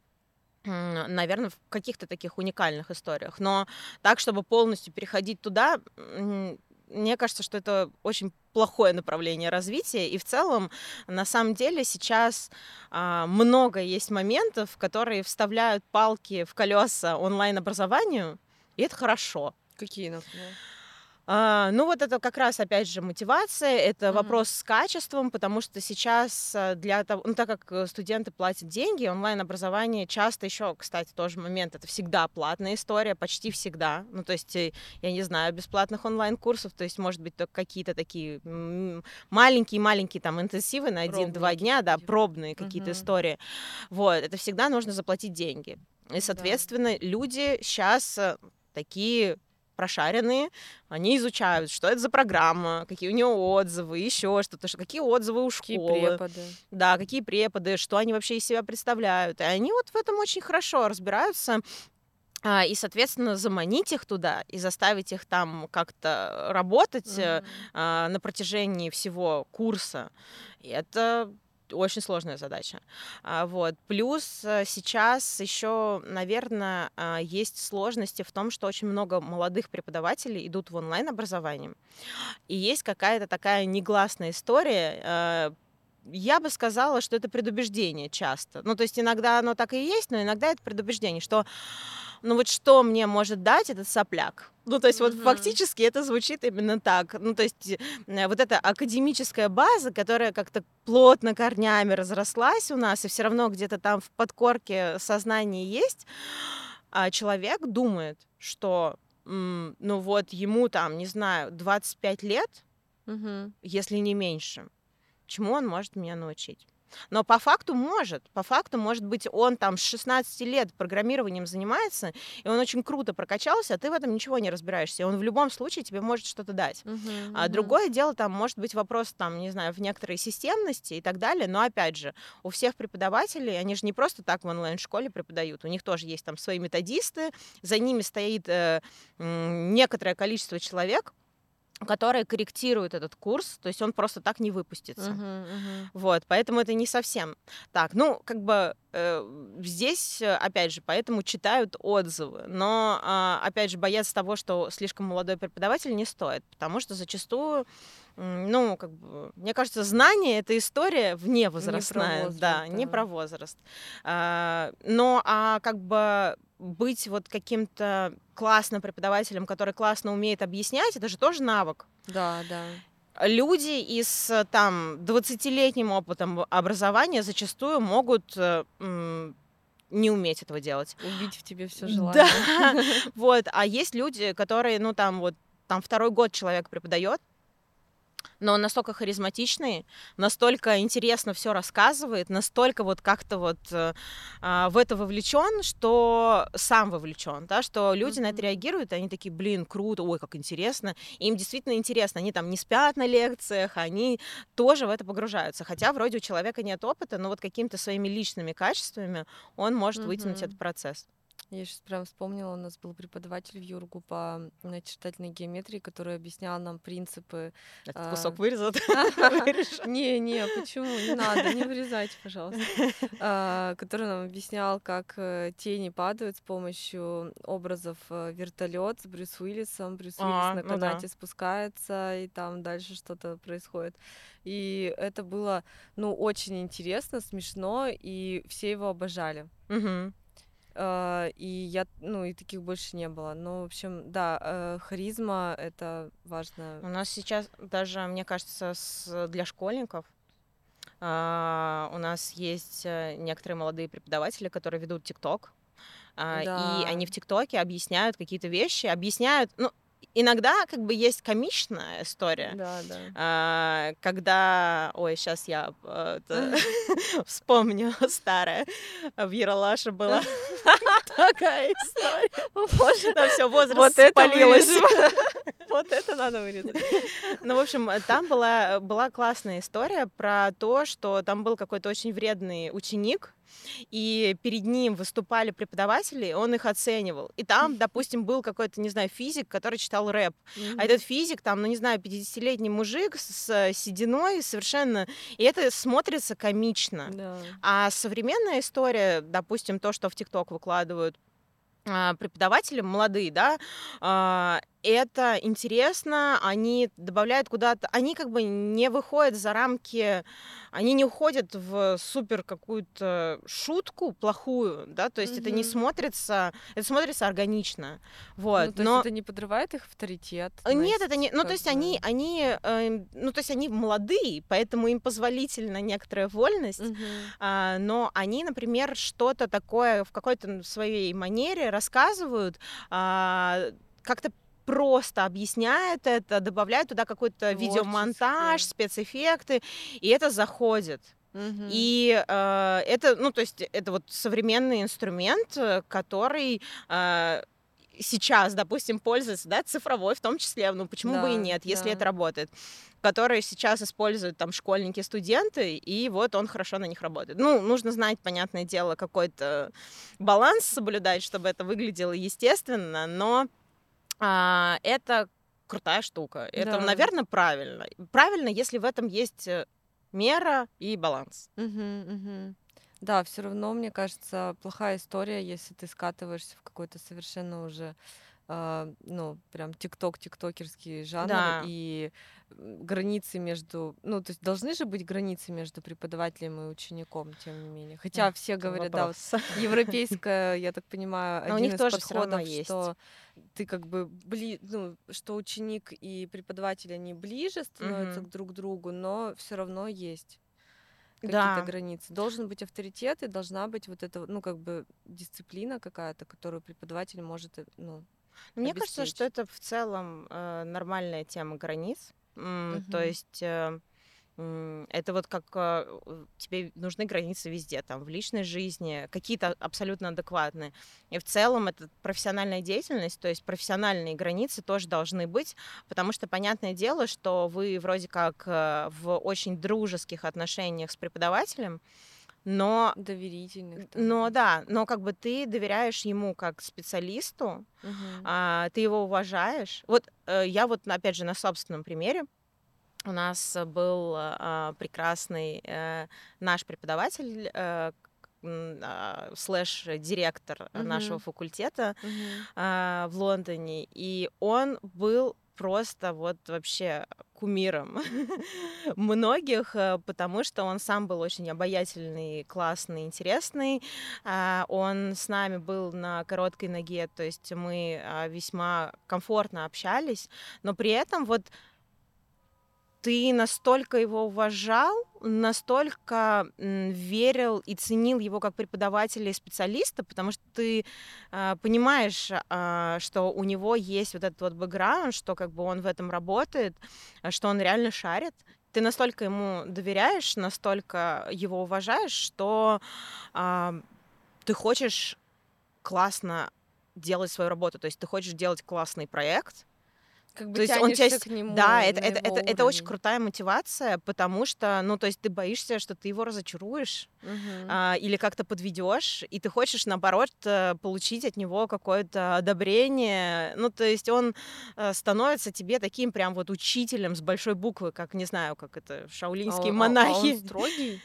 наверное, в каких-то таких уникальных историях, но так, чтобы полностью переходить туда, мне кажется, что это очень плохое направление развития. И в целом, на самом деле, сейчас а, много есть моментов, которые вставляют палки в колеса онлайн-образованию, и это хорошо. Какие, например? А, ну вот это как раз, опять же, мотивация, это Мгм. вопрос с качеством, потому что сейчас а, для того, ну так как э, студенты платят деньги, онлайн-образование часто еще, кстати, тоже момент, это всегда платная история, почти всегда. Ну то есть, э, я не знаю, бесплатных онлайн-курсов, то есть, может быть, только какие-то такие маленькие-маленькие там интенсивы на один-два дня, да, пробные какие-то Мгм. истории. Вот, это всегда нужно заплатить деньги. И, Да. соответственно, люди сейчас такие прошаренные, они изучают, что это за программа, какие у нее отзывы, еще что-то, что- какие отзывы у Какие школы, преподы? да, какие преподы, что они вообще из себя представляют. И они вот в этом очень хорошо разбираются. А, И, соответственно, заманить их туда и заставить их там как-то работать а, на протяжении всего курса, это очень сложная задача. А, Вот. Плюс э, сейчас еще, наверное, есть сложности в том, что очень много молодых преподавателей идут в онлайн-образование. И есть какая-то такая негласная история. Я бы сказала, что это предубеждение часто. Ну, то есть иногда оно так и есть, но иногда это предубеждение, что ну вот что мне может дать этот сопляк? Ну, то есть вот Мгм. фактически это звучит именно так. Ну, то есть э, вот эта академическая база, которая как-то плотно корнями разрослась у нас, и все равно где-то там в подкорке сознания есть, а человек думает, что, ну вот ему там, не знаю, 25 лет, Мгм. если не меньше, чему он может меня научить? Но по факту может. По факту, может быть, он там с 16 лет программированием занимается, и он очень круто прокачался, а ты в этом ничего не разбираешься. И он в любом случае тебе может что-то дать. Мгм. А Мгм. другое дело, там может быть вопрос, там, не знаю, в некоторой системности и так далее, но опять же, у всех преподавателей, они же не просто так в онлайн-школе преподают, у них тоже есть там свои методисты, за ними стоит э, некоторое количество человек, которые корректируют этот курс, то есть он просто так не выпустится. Мгм. Мгм. Вот, поэтому это не совсем так. Ну, как бы э, здесь, э, опять же, поэтому читают отзывы. Но, а, опять же, бояться того, что слишком молодой преподаватель, не стоит, потому что зачастую, ну, как бы, мне кажется, знание это история вне возрастная, возраст, да, не да. про возраст. А, но, а как бы быть вот каким-то классным преподавателем, который классно умеет объяснять, это же тоже навык Да, да. люди и с там 20-летним опытом образования зачастую могут э, м, не уметь этого делать. Убить в тебе все Да, желание. [laughs] вот. А есть люди, которые, ну там вот, там второй год человек преподает, но он настолько харизматичный, настолько интересно все рассказывает, настолько вот как-то вот э, а, в это вовлечен, что сам вовлечен, да, что люди на это реагируют, и они такие, блин, круто, ой, как интересно. Им действительно интересно, они там не спят на лекциях, они тоже в это погружаются. Хотя вроде у человека нет опыта, но вот какими-то своими личными качествами он может вытянуть Мгм. этот процесс. Я сейчас прям вспомнила, у нас был преподаватель в Юргу по начертательной геометрии, который объяснял нам принципы. Этот А. кусок вырезат. [laughs] вырежешь. [laughs] Не, не, почему? Не надо, не вырезайте, пожалуйста. [laughs] А, Который нам объяснял, как э, тени падают с помощью образов вертолет с Брюс Уиллисом. Брюс А, Уиллис на ну канате спускается, и там дальше что-то происходит. И это было, ну, очень интересно, смешно, и все его обожали. А, И я, ну, и таких больше не было. Ну, в общем, да, э, харизма — это важно. У нас сейчас даже, мне кажется, с- для школьников а, у нас есть э, некоторые молодые преподаватели, которые ведут ТикТок, а, и Да. они в ТикТоке объясняют какие-то вещи, объясняют, ну, иногда как бы есть комичная история, Да, да. а, когда, ой, сейчас я э, это, [laughs] вспомню старое, в Яралаше было [laughs] Такая история. Там все, возраст спалилось. [laughs] Вот это надо вырезать. Ну, в общем, там была, была классная история про то, что там был какой-то очень вредный ученик, и перед ним выступали преподаватели, и он их оценивал. И там, допустим, был какой-то, не знаю, физик, который читал рэп. А этот физик, там, ну, не знаю, 50-летний мужик с сединой совершенно... И это смотрится комично. Да. А современная история, допустим, то, что в ТикТок выкладывают а, преподаватели молодые, да, а, это интересно, они добавляют куда-то, они как бы не выходят за рамки, они не уходят в супер какую-то шутку плохую, да, то есть это не смотрится, это смотрится органично, вот, Ну, то но... есть это не подрывает их авторитет? Э, Нет, это не. Ну, то есть они, они, эм, ну, то есть они молодые, поэтому им позволительна некоторая вольность. Мгм. А, но они, например, что-то такое в какой-то своей манере рассказывают, а, как-то просто объясняют это, добавляют туда какой-то видеомонтаж, спецэффекты, и это заходит. Мгм. И э, это, ну, то есть это вот современный инструмент, э, который э, сейчас, допустим, пользуется, да, цифровой в том числе, ну, почему бы и Да, нет, если да. это работает, который сейчас используют там школьники, студенты, и вот он хорошо на них работает. Ну, нужно знать, понятное дело, какой-то баланс соблюдать, чтобы это выглядело естественно, но а, это крутая штука. Это, Да. наверное, правильно. Правильно, если в этом есть э, мера и баланс. Мгм, мгм. Да, все равно, мне кажется, плохая история, если ты скатываешься в какой-то совершенно уже, а, ну, прям тикток, тиктокерский жанр, Да. и границы между, ну, то есть должны же быть границы между преподавателем и учеником, тем не менее. Хотя Эх, все говорят, да, вот вопрос. [laughs] европейская, я так понимаю, Но у один них из тоже подходов, есть. что ты как бы бли, ну, что ученик и преподаватель они ближе становятся Мгм. друг к другу, но все равно есть какие-то Да. границы. Должен быть авторитет и должна быть вот эта, ну, как бы дисциплина какая-то, которую преподаватель может, э, ну, Мне кажется, что обеспечить. это в целом э, нормальная тема границ. М, То Мгм. есть э, это вот как э, тебе нужны границы везде, там в личной жизни, какие-то абсолютно адекватные. И в целом это профессиональная деятельность, то есть профессиональные границы тоже должны быть, потому что понятное дело, что вы вроде как э, в очень дружеских отношениях с преподавателем, но доверительных. там. но да, но как бы ты доверяешь ему как специалисту, Мгм. а, ты его уважаешь. Вот э, я вот, опять же, на собственном примере. У нас был а, прекрасный э, наш преподаватель, э, а, слэш-директор э, нашего факультета Мгм. а, в Лондоне, и он был просто вот вообще кумиром [laughs] многих, э, потому что он сам был очень обаятельный, классный, интересный. А, Он с нами был на короткой ноге, то есть мы а, весьма комфортно общались, но при этом вот ты настолько его уважал, настолько верил и ценил его как преподавателя и специалиста, потому что ты а, понимаешь, а, что у него есть вот этот вот бэкграунд, что как бы он в этом работает, а, что он реально шарит. Ты настолько ему доверяешь, настолько его уважаешь, что а, ты хочешь классно делать свою работу, то есть ты хочешь делать классный проект, Как бы то есть он тебя... к нему Да, это, на это, его это, это очень крутая мотивация, потому что, ну, то есть ты боишься, что ты его разочаруешь Мгм. а, или как-то подведешь, и ты хочешь, наоборот, э, получить от него какое-то одобрение. Ну, то есть он э, становится тебе таким прям вот учителем с большой буквы, как, не знаю, как это, А шаолинские он- а- а монахи. он строгий?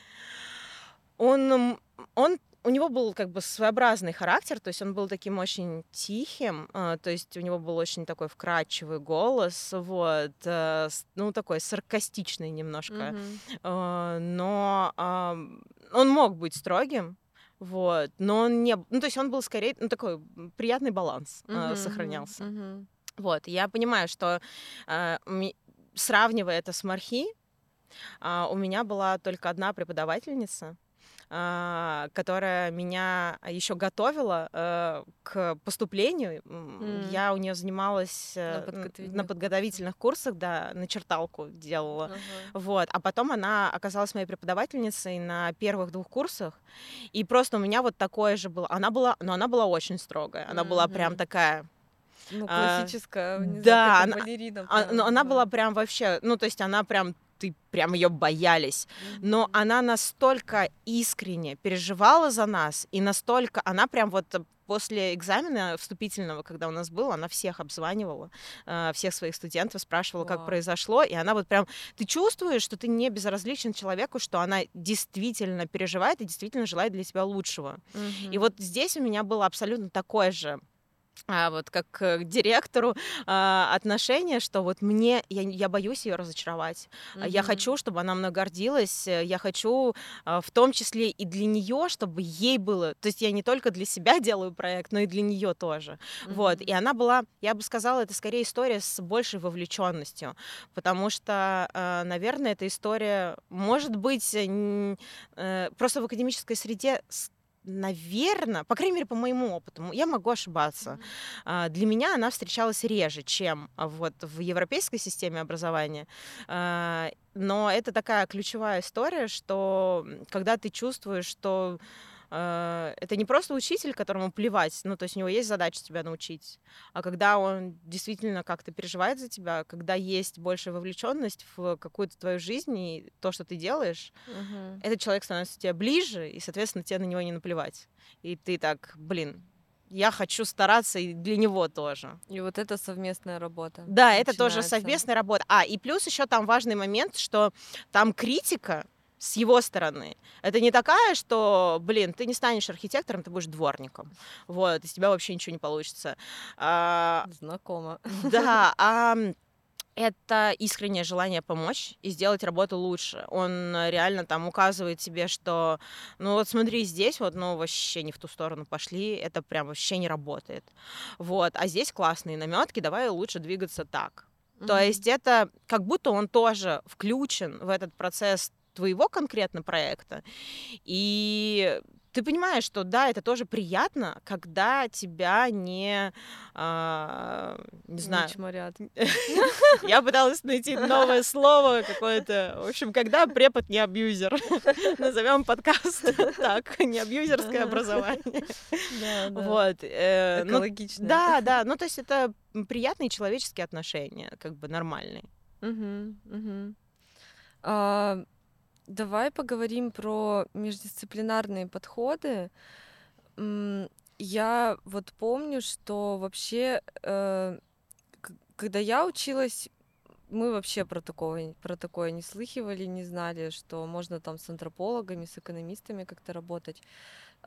Он, он, у него был как бы своеобразный характер, то есть он был таким очень тихим, а, то есть у него был очень такой вкрадчивый голос, вот, э, ну такой саркастичный немножко. А, но он мог быть строгим, вот, но он не, ну то есть он был скорее, ну такой приятный баланс Мгм, сохранялся. мгм. Вот, я понимаю, что сравнивая это с Мархи, а, у меня была только одна преподавательница, которая меня еще готовила э, к поступлению. М. Я у нее занималась На э, н- подготовительных на подготовительных курсах, да, начерталку делала. Ага. Вот, а потом она оказалась моей преподавательницей на первых двух курсах, и просто у меня вот такое же было. Она была, но она была очень строгая, она была прям такая, Ну, А, классическая, не знаю, да, как она- балерина. а, прям, она да. была прям вообще, ну то есть она прям ты прям ее боялись, но она настолько искренне переживала за нас и настолько она прям вот после экзамена вступительного, когда у нас был, она всех обзванивала, э, всех своих студентов спрашивала, как Вау. произошло, и она вот прям, ты чувствуешь, что ты не безразличен человеку, что она действительно переживает и действительно желает для тебя лучшего. И Мгм. вот здесь у меня было абсолютно такое же а, вот как к директору а, отношение, что вот мне, я, я боюсь ее разочаровать. А Я хочу, чтобы она мной гордилась, э, я хочу а, в том числе и для нее, чтобы ей было, то есть я не только для себя [laughs] делаю проект, но и для нее тоже. Вот, и она была, я бы сказала, это скорее история с большей вовлеченностью, потому что, э, наверное, эта история, может быть, э, н- э, просто в академической среде Наверное, по крайней мере, по моему опыту, я могу ошибаться. А, Для меня она встречалась реже, чем вот в европейской системе образования. А, Но это такая ключевая история, что когда ты чувствуешь, что это не просто учитель, которому плевать, ну, то есть у него есть задача тебя научить, а когда он действительно как-то переживает за тебя, когда есть большая вовлеченность в какую-то твою жизнь и то, что ты делаешь, Мгм. этот человек становится тебе ближе, и, соответственно, тебе на него не наплевать. И ты так, блин, я хочу стараться и для него тоже. И вот это совместная работа. Да, это тоже начинается. совместная работа. А, и плюс еще там важный момент, что там критика с его стороны. Это не такая, что, блин, ты не станешь архитектором, ты будешь дворником. Вот, из тебя вообще ничего не получится. А, Знакомо. да, [laughs] а это искреннее желание помочь и сделать работу лучше. Он реально там указывает тебе, что, ну вот смотри, здесь вот, ну вообще не в ту сторону пошли, это прям вообще не работает. Вот, а здесь классные наметки, давай лучше двигаться так. То Мгм. есть это как будто он тоже включен в этот процесс твоего конкретно проекта. И ты понимаешь, что да, это тоже приятно, когда тебя не, а, не Не знаю, чморят. [laughs] я пыталась найти новое слово какое-то. В общем, когда препод не абьюзер. [laughs] Назовем подкаст [laughs] так, не абьюзерское образование. Вот. э, ну, Экологично. Да, да. Ну, то есть это приятные человеческие отношения, как бы нормальные. Давай поговорим про междисциплинарные подходы. Я вот помню, что вообще, э, когда я училась, мы вообще про такое, про такое не слыхивали, не знали, что можно там с антропологами, с экономистами как-то работать.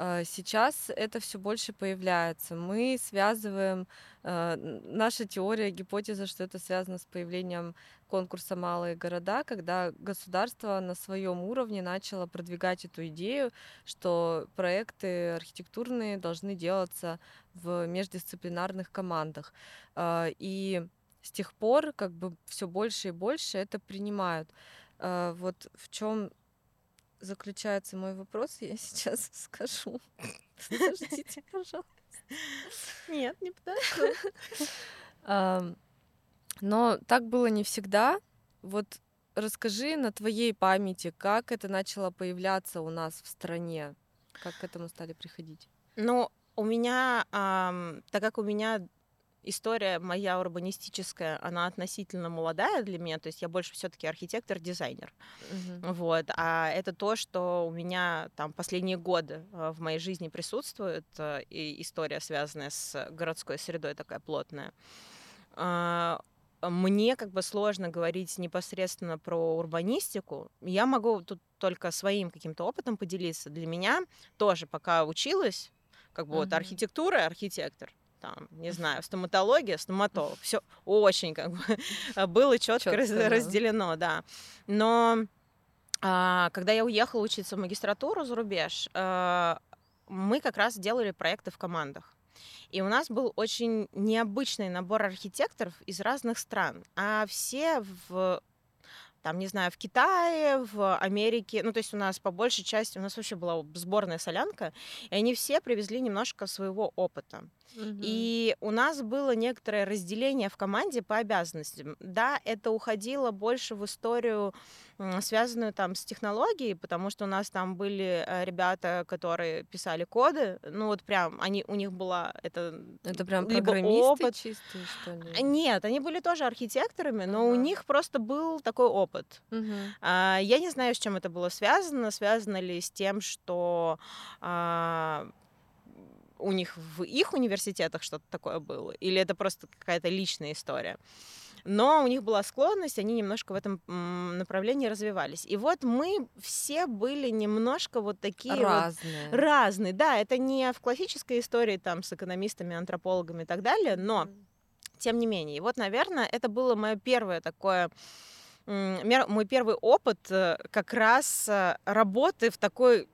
А, Сейчас это все больше появляется. Мы связываем э, наша теория, гипотеза, что это связано с появлением конкурса «Малые города», когда государство на своем уровне начало продвигать эту идею, что проекты архитектурные должны делаться в междисциплинарных командах. А, И с тех пор как бы все больше и больше это принимают. Вот в чем заключается мой вопрос, я [laughs] сейчас скажу. Подождите, пожалуйста. Нет, не Ам, Но так было не всегда. Вот расскажи на твоей памяти, как это начало появляться у нас в стране, как к этому стали приходить. Ну, у меня, так как у меня история моя урбанистическая, она относительно молодая для меня, то есть я больше все-таки архитектор-дизайнер. Мгм. Вот, а это то, что у меня там последние годы э, в моей жизни присутствует, э, и история, связанная с городской средой, такая плотная. А, Мне как бы сложно говорить непосредственно про урбанистику. Я могу тут только своим каким-то опытом поделиться. Для меня тоже, пока училась, как бы вот Мгм. архитектура, архитектор, там, не знаю, стоматология, стоматолог. Все очень как бы [laughs] было четко Чётко, да. разделено, да. Но а, когда я уехала учиться в магистратуру за рубеж, а, мы как раз делали проекты в командах. И у нас был очень необычный набор архитекторов из разных стран, а все в там, не знаю, в Китае, в Америке, ну, то есть у нас по большей части, у нас вообще была сборная солянка, и они все привезли немножко своего опыта. И у нас было некоторое разделение в команде по обязанностям. Да, это уходило больше в историю, связанную там с технологией, потому что у нас там были э, ребята, которые писали коды, ну вот прям они у них была это это прям либо опыт. чистые, что ли? А, Нет, они были тоже архитекторами, но у Ага. них просто был такой опыт. Мгм. А, Я не знаю, с чем это было связано. Связано ли с тем, что а, у них в их университетах что-то такое было, или это просто какая-то личная история. Но у них была склонность, они немножко в этом направлении развивались. И вот мы все были немножко вот такие вот Разные. разные. Да, это не в классической истории там с экономистами, антропологами и так далее, но тем не менее. И вот, наверное, это было мое первое такое, мой первый опыт э, как раз э, работы в такой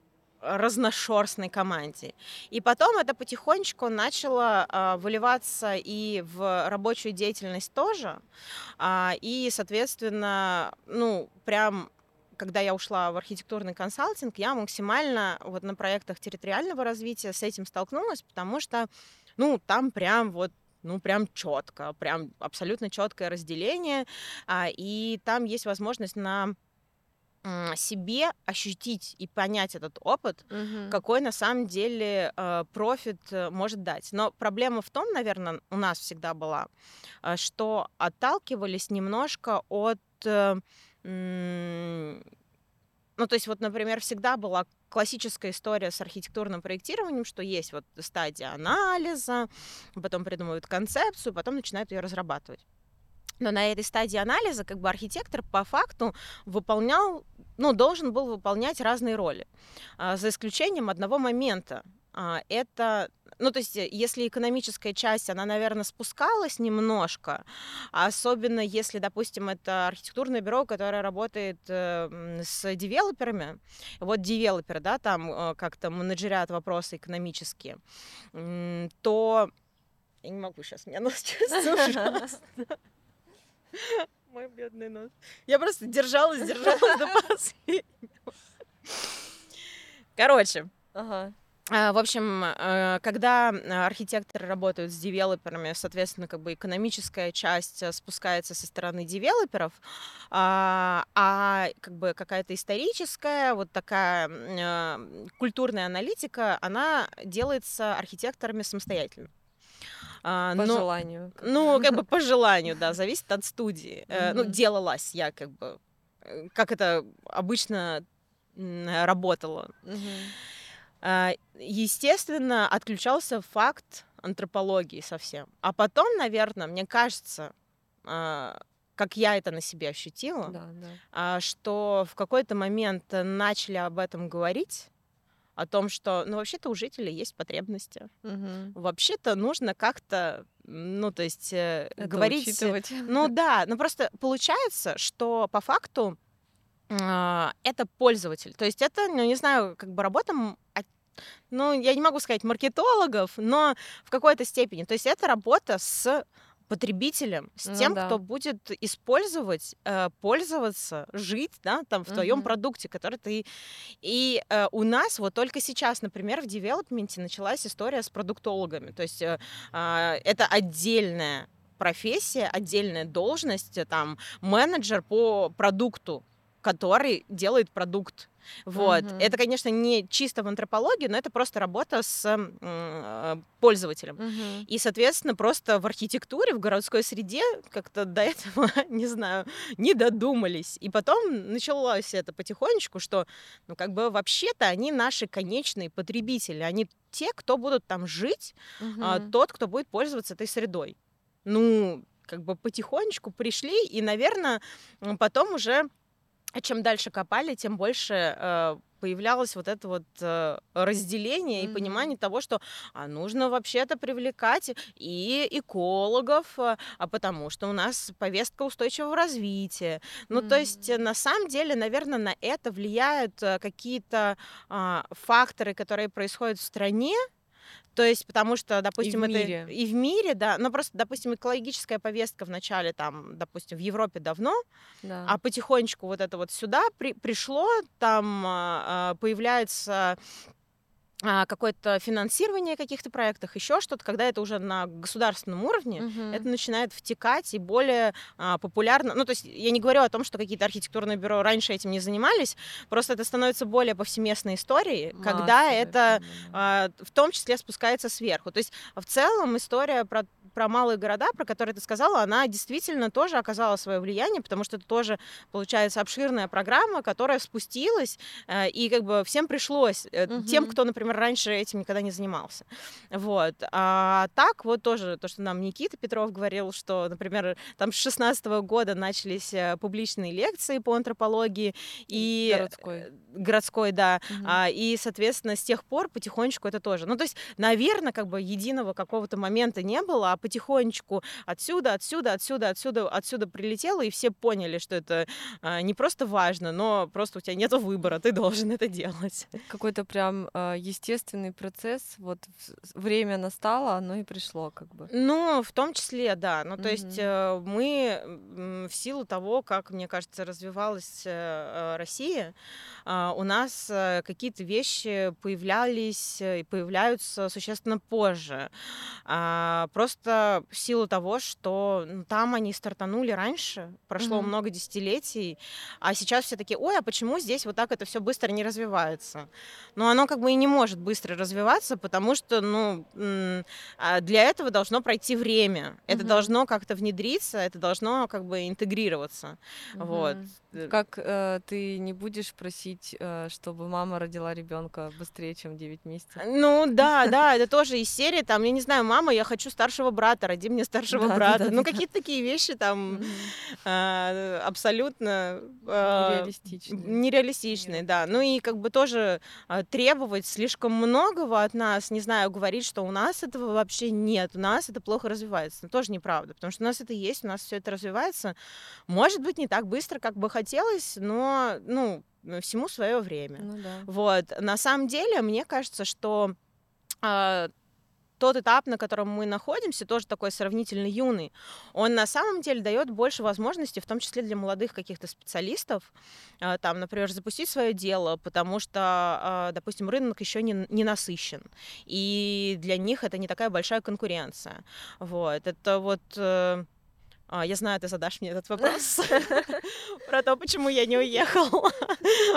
разношерстной команде. И потом это потихонечку начало а, выливаться и в рабочую деятельность тоже. А, и, соответственно, ну, прям когда я ушла в архитектурный консалтинг, я максимально вот на проектах территориального развития с этим столкнулась, потому что, ну, там прям вот ну, прям четко, прям абсолютно четкое разделение, а, и там есть возможность на себе ощутить и понять этот опыт, Мгм. какой на самом деле э, профит э, может дать. Но проблема в том, наверное, у нас всегда была, э, что отталкивались немножко от... э, Ну, то есть вот, например, всегда была классическая история с архитектурным проектированием, что есть вот стадия анализа, потом придумывают концепцию, потом начинают ее разрабатывать. Но на этой стадии анализа как бы архитектор по факту выполнял, ну, должен был выполнять разные роли, а, за исключением одного момента. А, Это, ну, то есть, если экономическая часть, она, наверное, спускалась немножко, особенно если, допустим, это архитектурное бюро, которое работает э, м, с девелоперами, вот девелоперы, да, там э, как-то менеджерят вопросы экономические, то я не могу сейчас, меня нос [laughs] чувствую [laughs] ужасно. [laughs] Мой бедный нос. Я просто держалась, держалась до последнего. Короче, Ага. а, В общем, э, когда а, архитекторы работают с девелоперами, соответственно, как бы экономическая часть э, спускается со стороны девелоперов, а а как бы какая-то историческая, вот такая культурная аналитика, она делается архитекторами самостоятельно. А, По но- желанию. ну, как бы по желанию, да, [laughs] зависит от студии. Э, Ну, делалась я как бы, э, как это обычно работало. А, Естественно, отключался факт антропологии совсем. А потом, наверное, мне кажется, а, как я это на себе ощутила, Да, да. что в какой-то момент начали об этом говорить, о том, что, ну, вообще-то у жителей есть потребности. Мгм. Вообще-то нужно как-то, ну, то есть э, Это говорить... учитывать. [laughs] Ну да, ну просто получается, что по факту а, это пользователь. То есть это, ну, не знаю, как бы работа, ну, я не могу сказать маркетологов, но в какой-то степени. То есть это работа с потребителем, с Ну тем, да. кто будет использовать, э, пользоваться, жить, да, там в твоем Мгм. продукте, который ты. И э, у нас вот только сейчас, например, в девелопменте началась история с продуктологами. То есть э, а, это отдельная профессия, отдельная должность, там менеджер по продукту, который делает продукт. Вот. Мгм. Это, конечно, не чисто в антропологии, но это просто работа с э, пользователем. Мгм. И, соответственно, просто в архитектуре, в городской среде как-то до этого, [laughs] не знаю, не додумались. И потом началось это потихонечку, что, ну, как бы вообще-то они наши конечные потребители. Они те, кто будут там жить, а, Мгм. тот, кто будет пользоваться этой средой. Ну, как бы потихонечку пришли, и, наверное, потом уже, а чем дальше копали, тем больше э, появлялось вот это вот э, разделение и Мгм. понимание того, что а нужно вообще-то привлекать и экологов, э, а потому что у нас повестка устойчивого развития. Ну, то есть, э, на самом деле, наверное, на это влияют э, какие-то а, факторы, которые происходят в стране, То есть, потому что, допустим, и в это мире. и в мире, да, но просто, допустим, экологическая повестка в начале, там, допустим, в Европе давно, Да. а потихонечку вот это вот сюда при- пришло, там а, появляется какое-то финансирование каких-то проектах, еще что-то, когда это уже на государственном уровне, Мгм. это начинает втекать и более а, популярно. Ну, то есть я не говорю о том, что какие-то архитектурные бюро раньше этим не занимались, просто это становится более повсеместной историей, когда Массовое это а, в том числе спускается сверху. То есть в целом история про, про малые города, про которые ты сказала, она действительно тоже оказала свое влияние, потому что это тоже, получается, обширная программа, которая спустилась, э, и как бы всем пришлось, э, тем, кто, например, раньше этим никогда не занимался. Вот. А так вот тоже то, что нам Никита Петров говорил, что, например, там с 16 года начались э, публичные лекции по антропологии и Городской. э, городской, да, Мгм. а, и, соответственно, с тех пор потихонечку это тоже. Ну, то есть, наверное, как бы единого какого-то момента не было, а потихонечку отсюда, отсюда, отсюда, отсюда, отсюда прилетело, и все поняли, что это а, не просто важно, но просто у тебя нет выбора, ты должен это делать. Какой-то прям а, естественный процесс. Вот время настало, оно и пришло, как бы. Ну, в том числе, да. Ну, то есть Мгм. э, мы в силу того, как, мне кажется, развивалась э, э, Россия, а, у нас э, какие-то вещи появлялись э, и появляются существенно позже. А, Просто в силу того, что ну, там они стартанули раньше, прошло Мгм. много десятилетий, а сейчас все такие, ой, а почему здесь вот так это все быстро не развивается? Но оно как бы и не может быстро развиваться, потому что, ну, а, для этого должно пройти время. Это Мгм. должно как-то внедриться, это должно как бы интегрироваться. Вот. Мгм. Э, Как э, ты не будешь просить, э, чтобы мама родила ребенка быстрее, чем 9 месяцев? Ну да, [laughs] да, это тоже из серии, там, я не знаю, мама, я хочу старшего брата, роди мне старшего Да, брата. да, ну да. какие-то такие вещи там а, абсолютно а, Нереалистичные. нереалистичные, да. Ну и как бы тоже а, требовать слишком многого от нас, не знаю, говорить, что у нас этого вообще нет, у нас это плохо развивается, ну, тоже неправда, потому что у нас это есть, у нас все это развивается, может быть, не так быстро, как бы хотелось, но, ну, всему свое время. Ну да. Вот. На самом деле, мне кажется, что а, тот этап, на котором мы находимся, тоже такой сравнительно юный, он на самом деле дает больше возможностей, в том числе для молодых каких-то специалистов, а, там, например, запустить свое дело, потому что, а, допустим, рынок еще не, не насыщен, и для них это не такая большая конкуренция. Вот. Это вот э, а, я знаю, ты задашь мне этот вопрос [laughs] про то, почему я не уехала.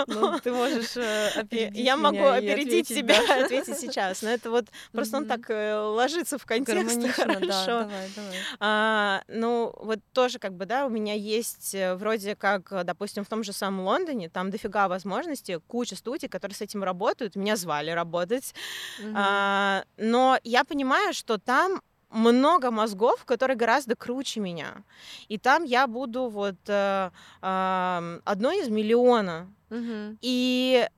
Ну, ты можешь э, опередить Я могу опередить и [laughs] ответить сейчас. Но это вот просто он так э, ложится в контекст [laughs] хорошо. А, ну, вот тоже как бы, да, у меня есть э, вроде как, допустим, в том же самом Лондоне, там дофига возможностей, куча студий, которые с этим работают. Меня звали работать. А, но я понимаю, что там много мозгов, которые гораздо круче меня. И там я буду вот э, ам, одной из миллиона. Мгм. И э,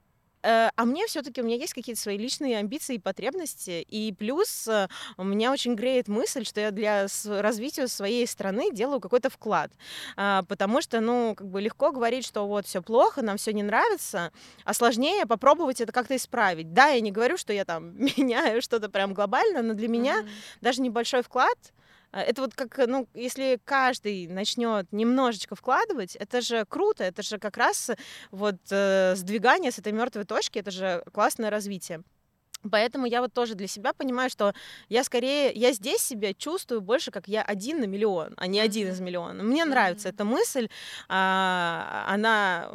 а мне все-таки у меня есть какие-то свои личные амбиции и потребности. И плюс э, меня очень греет мысль, что я для развития своей страны делаю какой-то вклад. А, потому что, ну, как бы легко говорить, что вот все плохо, нам все не нравится, а сложнее попробовать это как-то исправить. Да, я не говорю, что я там [laughs] меняю что-то прям глобально, но для меня Мгм. даже небольшой вклад это вот как, ну, если каждый начнет немножечко вкладывать, это же круто, это же как раз вот э, сдвигание с этой мертвой точки, это же классное развитие. Поэтому я вот тоже для себя понимаю, что я скорее, я здесь себя чувствую больше, как я один на миллион, а не один из миллиона. Мне нравится эта мысль, а, она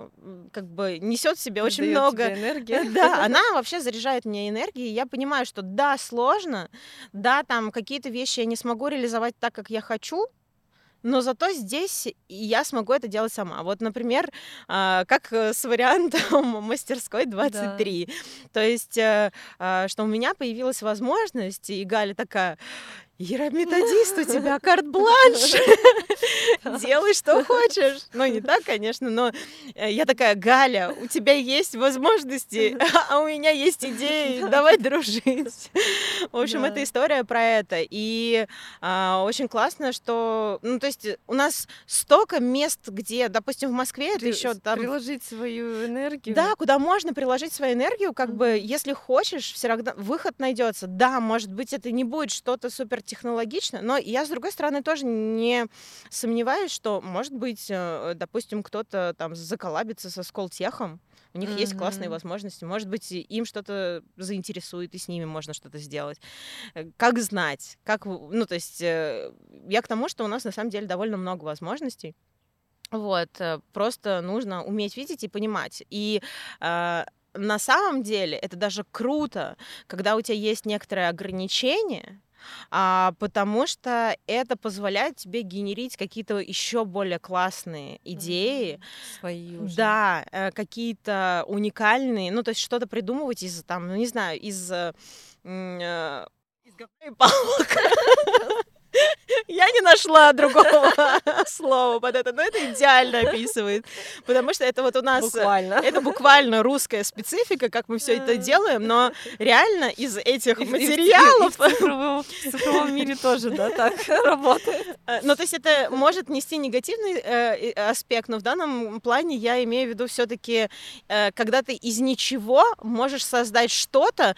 как бы несет в себе очень Даёт много энергии. [laughs] да, она вообще заряжает мне энергией. Я понимаю, что да, сложно, да, там какие-то вещи я не смогу реализовать так, как я хочу, но зато здесь я смогу это делать сама. Вот, например, а, как э, с вариантом [laughs] мастерской 23. То есть, э, а, что у меня появилась возможность, и Галя такая, Ира методист, [laughs] у тебя карт-бланш. [laughs] Делай, что хочешь. Ну, не так, конечно, но э, я такая, Галя, у тебя есть возможности, [laughs] а у меня есть идеи, давай дружить. В общем, это история про это. И а, очень классно, что, ну, то есть у нас столько мест, где, допустим, в Москве это еще там... Приложить свою энергию. Да, куда можно приложить свою энергию, как бы, если хочешь, все равно выход найдется. Да, может быть, это не будет что-то супер технологично, но я, с другой стороны, тоже не сомневаюсь, что, может быть, э, допустим, кто-то там заколабится со Сколтехом, у них mm-hmm. есть классные возможности. Может быть, им что-то заинтересует, и с ними можно что-то сделать. Э, как знать? Как, ну, то есть э, я к тому, что у нас на самом деле довольно много возможностей. Вот, просто нужно уметь видеть и понимать. И э, на самом деле это даже круто, когда у тебя есть некоторые ограничения, а, потому что это позволяет тебе генерить какие-то еще более классные идеи. Свои уже. Да, э, какие-то уникальные, ну, то есть что-то придумывать из, там, ну, не знаю, из... Э, э из говна и палок. [laughs] Я не нашла другого [laughs] слова под это, но это идеально описывает, потому что это вот у нас... Буквально. Это буквально русская специфика, как мы все это делаем, но реально из этих материалов... в цифровом мире тоже, да, так [laughs] работает. Э, ну, то есть это может нести негативный э, аспект, но в данном плане я имею в виду все таки э, когда ты из ничего можешь создать что-то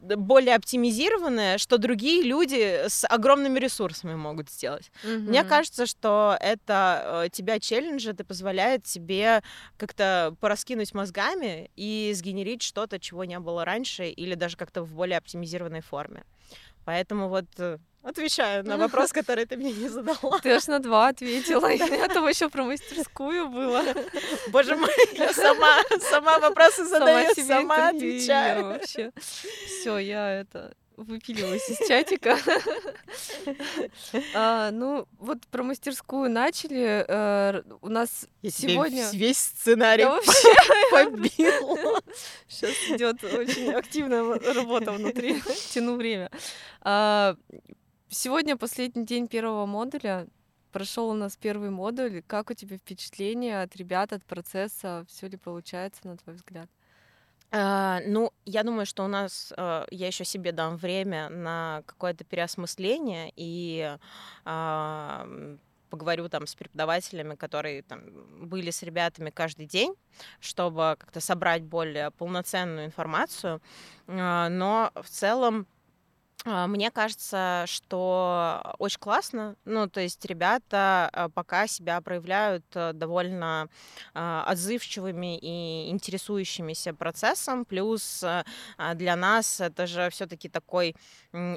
более оптимизированное, что другие люди с огромными ресурсами ресурсами могут сделать. Mm-hmm. Мне кажется, что это э, тебя челленджит и позволяет тебе как-то пораскинуть мозгами и сгенерить что-то, чего не было раньше, или даже как-то в более оптимизированной форме. Поэтому вот э, Отвечаю на вопрос, [laughs] который ты мне не задала. Ты аж на два ответила. И там еще про мастерскую было. [laughs] Боже мой, я сама, сама вопросы задаю, сама, сама отвечаю. Вообще. Все, я это выпиливаюсь из чатика. [laughs] а, ну, вот про мастерскую начали. А, у нас Я сегодня... весь сценарий да, побил. Сейчас идет очень активная работа внутри. [laughs] Тяну время. А, сегодня последний день первого модуля. Прошел у нас первый модуль. Как у тебя впечатление от ребят, от процесса? Все ли получается, на твой взгляд? А, ну, я думаю, что у нас, э, я еще себе дам время на какое-то переосмысление и а, поговорю там с преподавателями, которые там были с ребятами каждый день, чтобы как-то собрать более полноценную информацию. А, но в целом а, мне кажется, что очень классно. Ну, то есть ребята а, пока себя проявляют э, довольно а, отзывчивыми и интересующимися процессом. Плюс для нас это же все-таки такой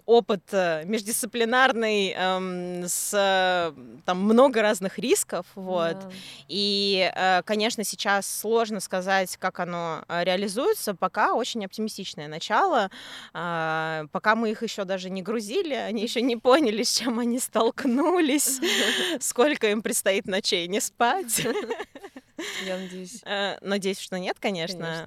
опыт э, междисциплинарный эм, с там много разных рисков, вот. Yeah. И, э, конечно, сейчас сложно сказать, как оно реализуется. Пока очень оптимистичное начало. Пока мы их еще даже не грузили, они еще не поняли, с чем они столкнулись, [laughs] сколько им предстоит ночей не спать. Я надеюсь. Э, надеюсь, что нет, конечно.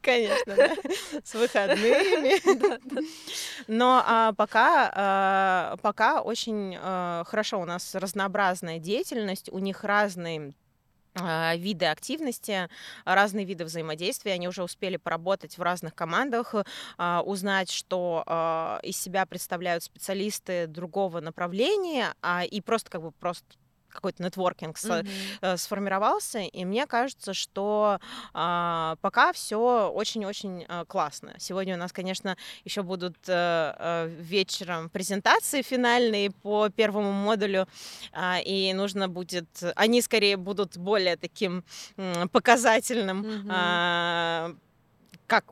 Конечно, да. [laughs] С выходными. [laughs] Но а, пока, а, пока очень а, хорошо у нас разнообразная деятельность, у них разные виды активности, разные виды взаимодействия. Они уже успели поработать в разных командах, а, узнать, что а, из себя представляют специалисты другого направления, и просто как бы просто какой-то нетворкинг mm-hmm. сформировался, и мне кажется, что а, пока все очень-очень классно. Сегодня у нас, конечно, еще будут а, а, вечером презентации финальные по первому модулю, а, и нужно будет, они скорее будут более таким показательным, mm-hmm. как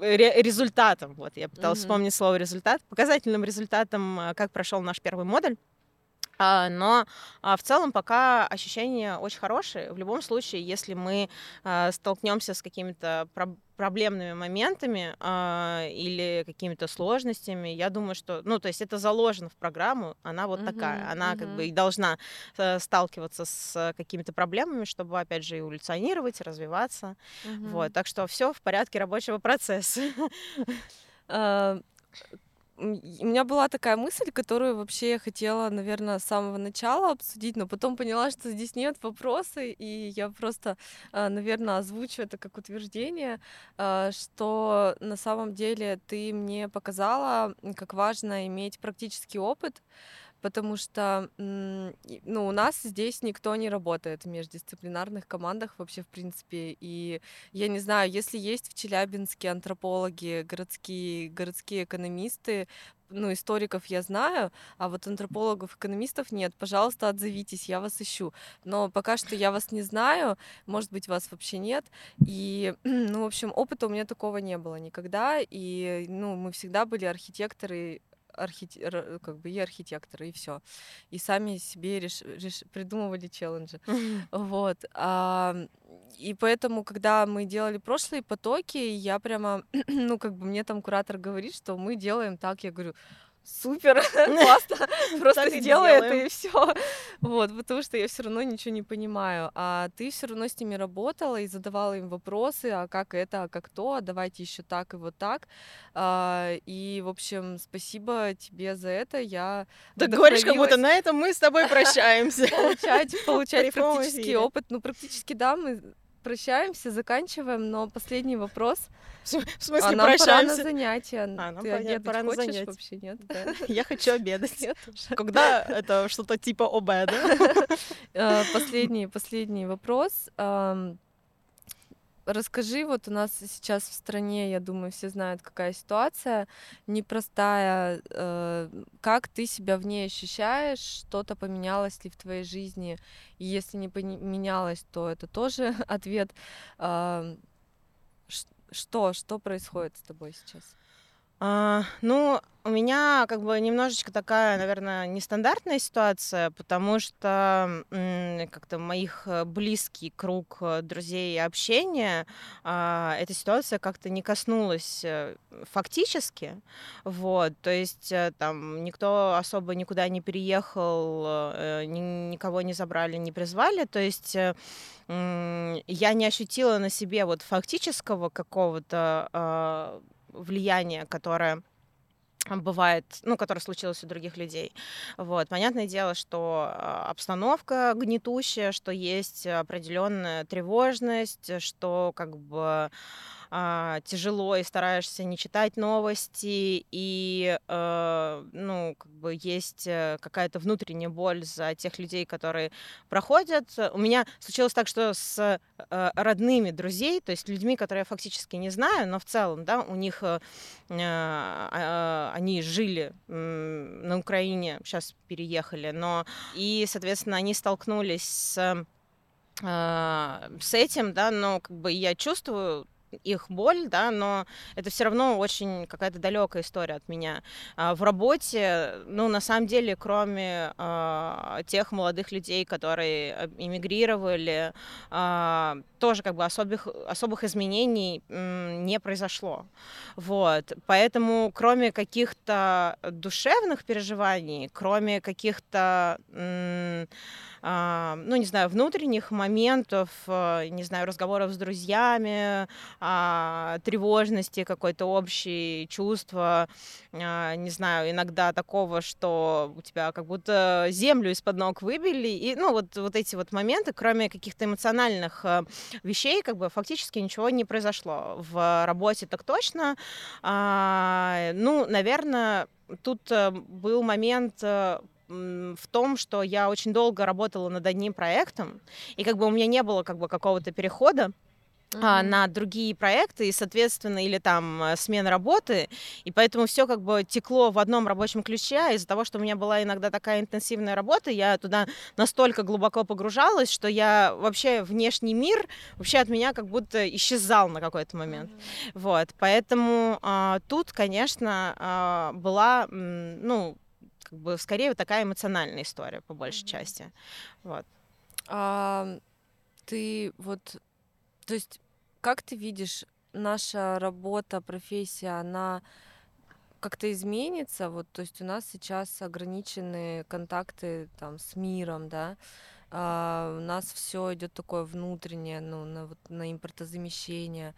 результатом, вот я пыталась mm-hmm. вспомнить слово результат, показательным результатом, как прошел наш первый модуль. А, но а, в целом пока ощущения очень хорошие. В любом случае, если мы а, столкнемся с какими-то проблемными моментами или какими-то сложностями, я думаю, что, ну, то есть это заложено в программу, она вот uh-huh, такая, она uh-huh. как бы и должна э, сталкиваться с какими-то проблемами, чтобы, опять же, эволюционировать, развиваться, uh-huh. вот. Так что все в порядке рабочего процесса. [laughs] у меня была такая мысль, которую вообще я хотела, наверное, с самого начала обсудить, но потом поняла, что здесь нет вопроса, и я просто, наверное, озвучу это как утверждение, а, что на самом деле ты мне показала, как важно иметь практический опыт, потому что, ну, у нас здесь никто не работает в междисциплинарных командах вообще, в принципе, и я не знаю, если есть в Челябинске антропологи, городские, городские экономисты, ну, историков я знаю, а вот антропологов, экономистов нет. Пожалуйста, отзовитесь, я вас ищу. Но пока что я вас не знаю, может быть, вас вообще нет. И, [clears throat] ну, в общем, опыта у меня такого не было никогда. И, ну, мы всегда были архитекторы, архите... как бы и архитекторы, и все. И сами себе реш... Реш... придумывали челленджи. [laughs] Вот. А, и поэтому, когда мы делали прошлые потоки, я прямо, [clears throat] ну, как бы мне там куратор говорит, что мы делаем так, я говорю, супер, [laughs] классно, просто сделай это и все. Вот, потому что я все равно ничего не понимаю. А ты все равно с ними работала и задавала им вопросы, а как это, а как то, а давайте еще так и вот так. А, и, в общем, спасибо тебе за это. Я Ты говоришь, как будто на этом мы с тобой прощаемся. [laughs] Получать, получать [laughs] практический опыт. Ну, практически, да, мы прощаемся, заканчиваем, но последний вопрос. В смысле а нам прощаемся? пора на занятия. А, нам Ты обедать пора на занятия. вообще, нет? Да. [laughs] Я хочу обедать. Нет. [laughs] Когда это что-то типа обеда? [laughs] Э, Последний, последний вопрос. Расскажи, вот у нас сейчас в стране, я думаю, все знают, какая ситуация непростая. э, Как ты себя в ней ощущаешь? Что-то поменялось ли в твоей жизни? И если не поменялось, то это тоже [laughs] ответ. Ш- Что, что происходит с тобой сейчас? А, ну, у меня как бы немножечко такая, наверное, нестандартная ситуация, потому что как-то моих э, близкий круг э, друзей и общения а, эта ситуация как-то не коснулась э, фактически, вот, то есть там никто особо никуда не переехал, ни- никого не забрали, не призвали, то есть я не ощутила на себе вот фактического какого-то а, влияние, которое бывает, ну, которое случилось у других людей. Вот. Понятное дело, что а, обстановка гнетущая, что есть определенная тревожность, что как бы а, тяжело и стараешься не читать новости, и, э, ну, как бы есть э, какая-то внутренняя боль за тех людей, которые проходят. У меня случилось так, что с э, родными друзей, то есть людьми, которые я фактически не знаю, но в целом, да, у них э, э, они жили на Украине, сейчас переехали, но и, соответственно, они столкнулись с с этим, да, но как бы я чувствую их боль, да, но это все равно очень какая-то далекая история от меня. А в работе, ну, на самом деле, кроме а, тех молодых людей, которые э, эмигрировали, а, тоже как бы особых, особых изменений м, не произошло. Вот. Поэтому, кроме каких-то душевных переживаний, кроме каких-то а, ну, не знаю, внутренних моментов, э, не знаю, разговоров с друзьями, а, тревожности какой-то общей, чувства, а, не знаю, иногда такого, что у тебя как будто землю из-под ног выбили, и, ну, вот, вот эти вот моменты, кроме каких-то эмоциональных вещей, как бы фактически ничего не произошло. В работе так точно. А, ну, наверное, тут э, был момент э, в том, что я очень долго работала над одним проектом, и как бы у меня не было как бы какого-то перехода а, на другие проекты, и, соответственно, или там э, смена работы, и поэтому все как бы текло в одном рабочем ключе, а из-за того, что у меня была иногда такая интенсивная работа, я туда настолько глубоко погружалась, что я вообще внешний мир вообще от меня как будто исчезал на какой-то момент. Вот, поэтому а, тут, конечно, а, была, ну, как бы скорее вот такая эмоциональная история по большей Мгм. части. Вот. А, ты вот, то есть, как ты видишь, наша работа, профессия, она как-то изменится? Вот, то есть у нас сейчас ограничены контакты там с миром, да, а, у нас все идет такое внутреннее, ну, на, вот, на импортозамещение.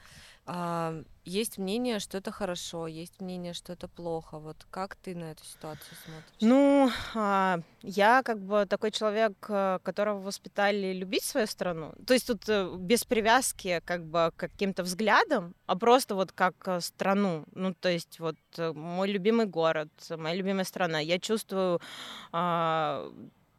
А, есть мнение, что это хорошо, есть мнение, что это плохо. Вот как ты на эту ситуацию смотришь? Ну, а, я как бы такой человек, э, которого воспитали любить свою страну. То есть тут э, без привязки как бы к каким-то взглядам, а просто вот как э, страну. Ну, то есть вот мой любимый город, моя любимая страна. Я чувствую а,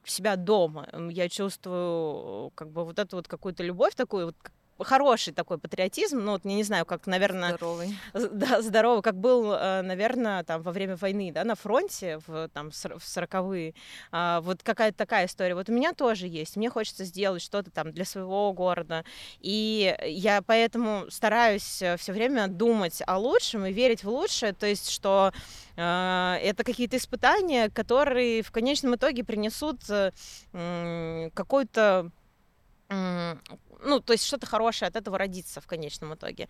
себя дома. Я чувствую как бы вот эту вот какую-то любовь такую, вот хороший такой патриотизм, ну вот я не знаю, как, наверное... Здоровый. [laughs] Да, здоровый, как был, э, наверное, там во время войны, да, на фронте, в, там, в сороковые. А, вот какая-то такая история. Вот у меня тоже есть. Мне хочется сделать что-то там для своего города. И я поэтому стараюсь э, все время думать о лучшем и верить в лучшее, то есть что э, это какие-то испытания, которые в конечном итоге принесут какой-то ну, то есть что-то хорошее от этого родится в конечном итоге.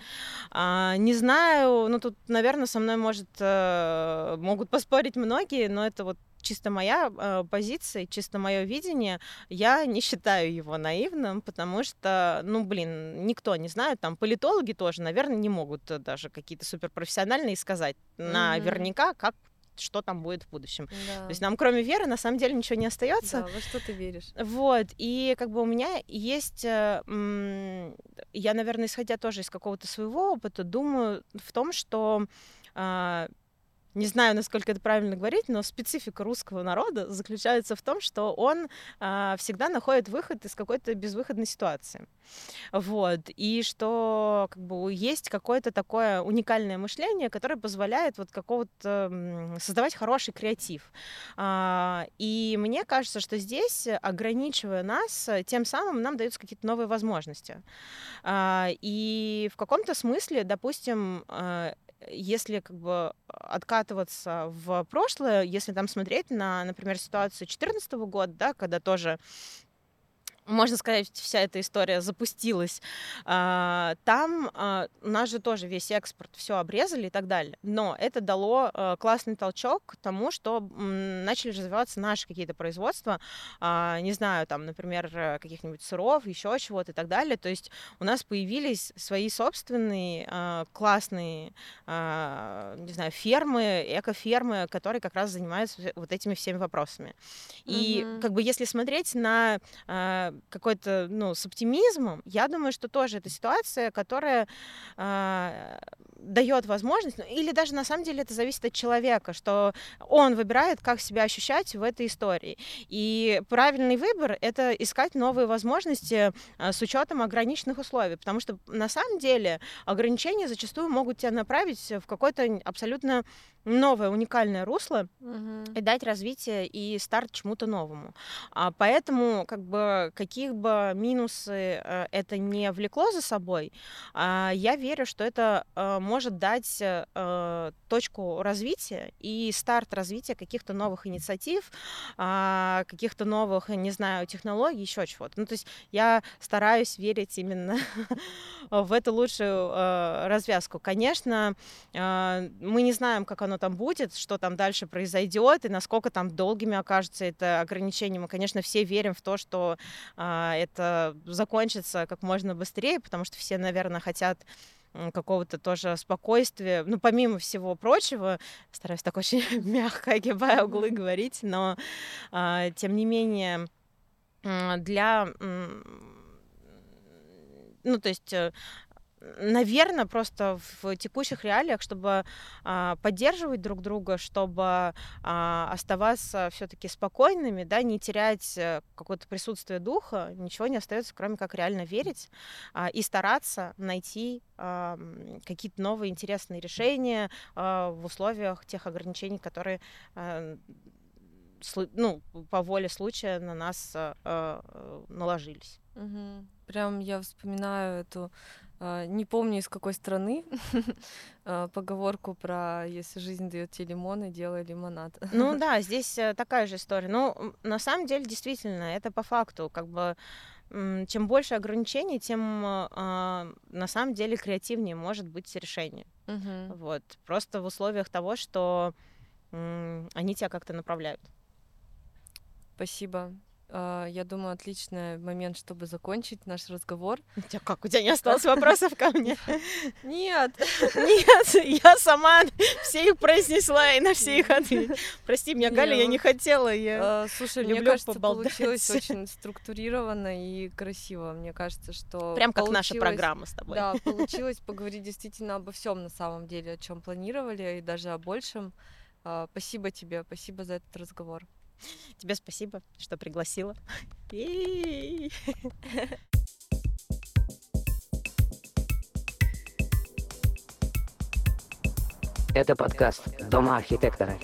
А, не знаю, ну, тут, наверное, со мной может, э, могут поспорить многие, но это вот чисто моя э, позиция, чисто мое видение, я не считаю его наивным, потому что, ну, блин, никто не знает, там политологи тоже, наверное, не могут даже какие-то суперпрофессиональные сказать mm-hmm. наверняка, как что там будет в будущем. Да. То есть нам, кроме веры, на самом деле ничего не остается. Да, во что ты веришь? Вот. И как бы у меня есть, э, я, наверное, исходя тоже из какого-то своего опыта, думаю в том, что а, не знаю, насколько это правильно говорить, но специфика русского народа заключается в том, что он а, всегда находит выход из какой-то безвыходной ситуации. Вот. И что как бы есть какое-то такое уникальное мышление, которое позволяет вот какого-то создавать хороший креатив. А, и мне кажется, что здесь, ограничивая нас, тем самым нам даются какие-то новые возможности. А, и в каком-то смысле, допустим, если как бы откатываться в прошлое, если там смотреть на, например, ситуацию 2014 года, да, когда тоже можно сказать, вся эта история запустилась. А, там а, у нас же тоже весь экспорт все обрезали и так далее. Но это дало а, классный толчок к тому, что начали развиваться наши какие-то производства, не знаю, там, например, каких-нибудь сыров, еще чего-то и так далее. То есть у нас появились свои собственные классные, не знаю, фермы, экофермы, которые как раз занимаются вот этими всеми вопросами. И mm-hmm. как бы если смотреть на какой-то, ну, с оптимизмом, я думаю, что тоже это ситуация, которая э, дает возможность, ну, или даже на самом деле это зависит от человека, что он выбирает, как себя ощущать в этой истории. И правильный выбор — это искать новые возможности э, с учетом ограниченных условий, потому что на самом деле ограничения зачастую могут тебя направить в какой-то абсолютно новое уникальное русло угу. и дать развитие и старт чему-то новому. А поэтому как бы каких бы минусы э, это не влекло за собой, а, я верю, что это э, может дать э, точку развития и старт развития каких-то новых инициатив, а, каких-то новых, не знаю, технологий, еще чего-то. Ну то есть я стараюсь верить именно [laughs] в эту лучшую развязку. Конечно, мы не знаем, как оно там будет, что там дальше произойдет и насколько там долгими окажется это ограничение. Мы, конечно, все верим в то, что а, это закончится как можно быстрее, потому что все, наверное, хотят какого-то тоже спокойствия. Ну, помимо всего прочего, стараюсь так очень [laughs] мягко, огибая углы говорить, но а, тем не менее для ну, то есть э, наверное, просто в текущих реалиях, чтобы а, поддерживать друг друга, чтобы а, оставаться все-таки спокойными, да, не терять э, какое-то присутствие духа, ничего не остается, кроме как реально верить а, и стараться найти а, какие-то новые интересные решения а, в условиях тех ограничений, которые а, ну, по воле случая на нас а, а, наложились. Угу. Прям я вспоминаю эту не помню из какой страны [laughs] а, поговорку про если жизнь дает тебе лимоны, делай лимонад. [laughs] Ну да, здесь э, такая же история. Ну, на самом деле, действительно, это по факту, как бы чем больше ограничений, тем э, на самом деле креативнее может быть решение. Угу. Вот. Просто в условиях того, что они тебя как-то направляют. Спасибо. А, Я думаю, отличный момент, чтобы закончить наш разговор. [laughs] У тебя как? У тебя не осталось вопросов ко мне? [laughs] Нет, [laughs] Нет, я сама все их произнесла и на все их ответила. Прости меня, Галя, я Не, не хотела. Я... а, слушай, мне кажется, получилось очень структурировано и красиво. Мне кажется, что Прям как наша программа с тобой. Да, получилось поговорить действительно обо всем на самом деле, о чем планировали, и даже о большем. А, Спасибо тебе, спасибо за этот разговор. [laughs] Тебе спасибо, что пригласила. [laughs] Это подкаст «Дома архитектора».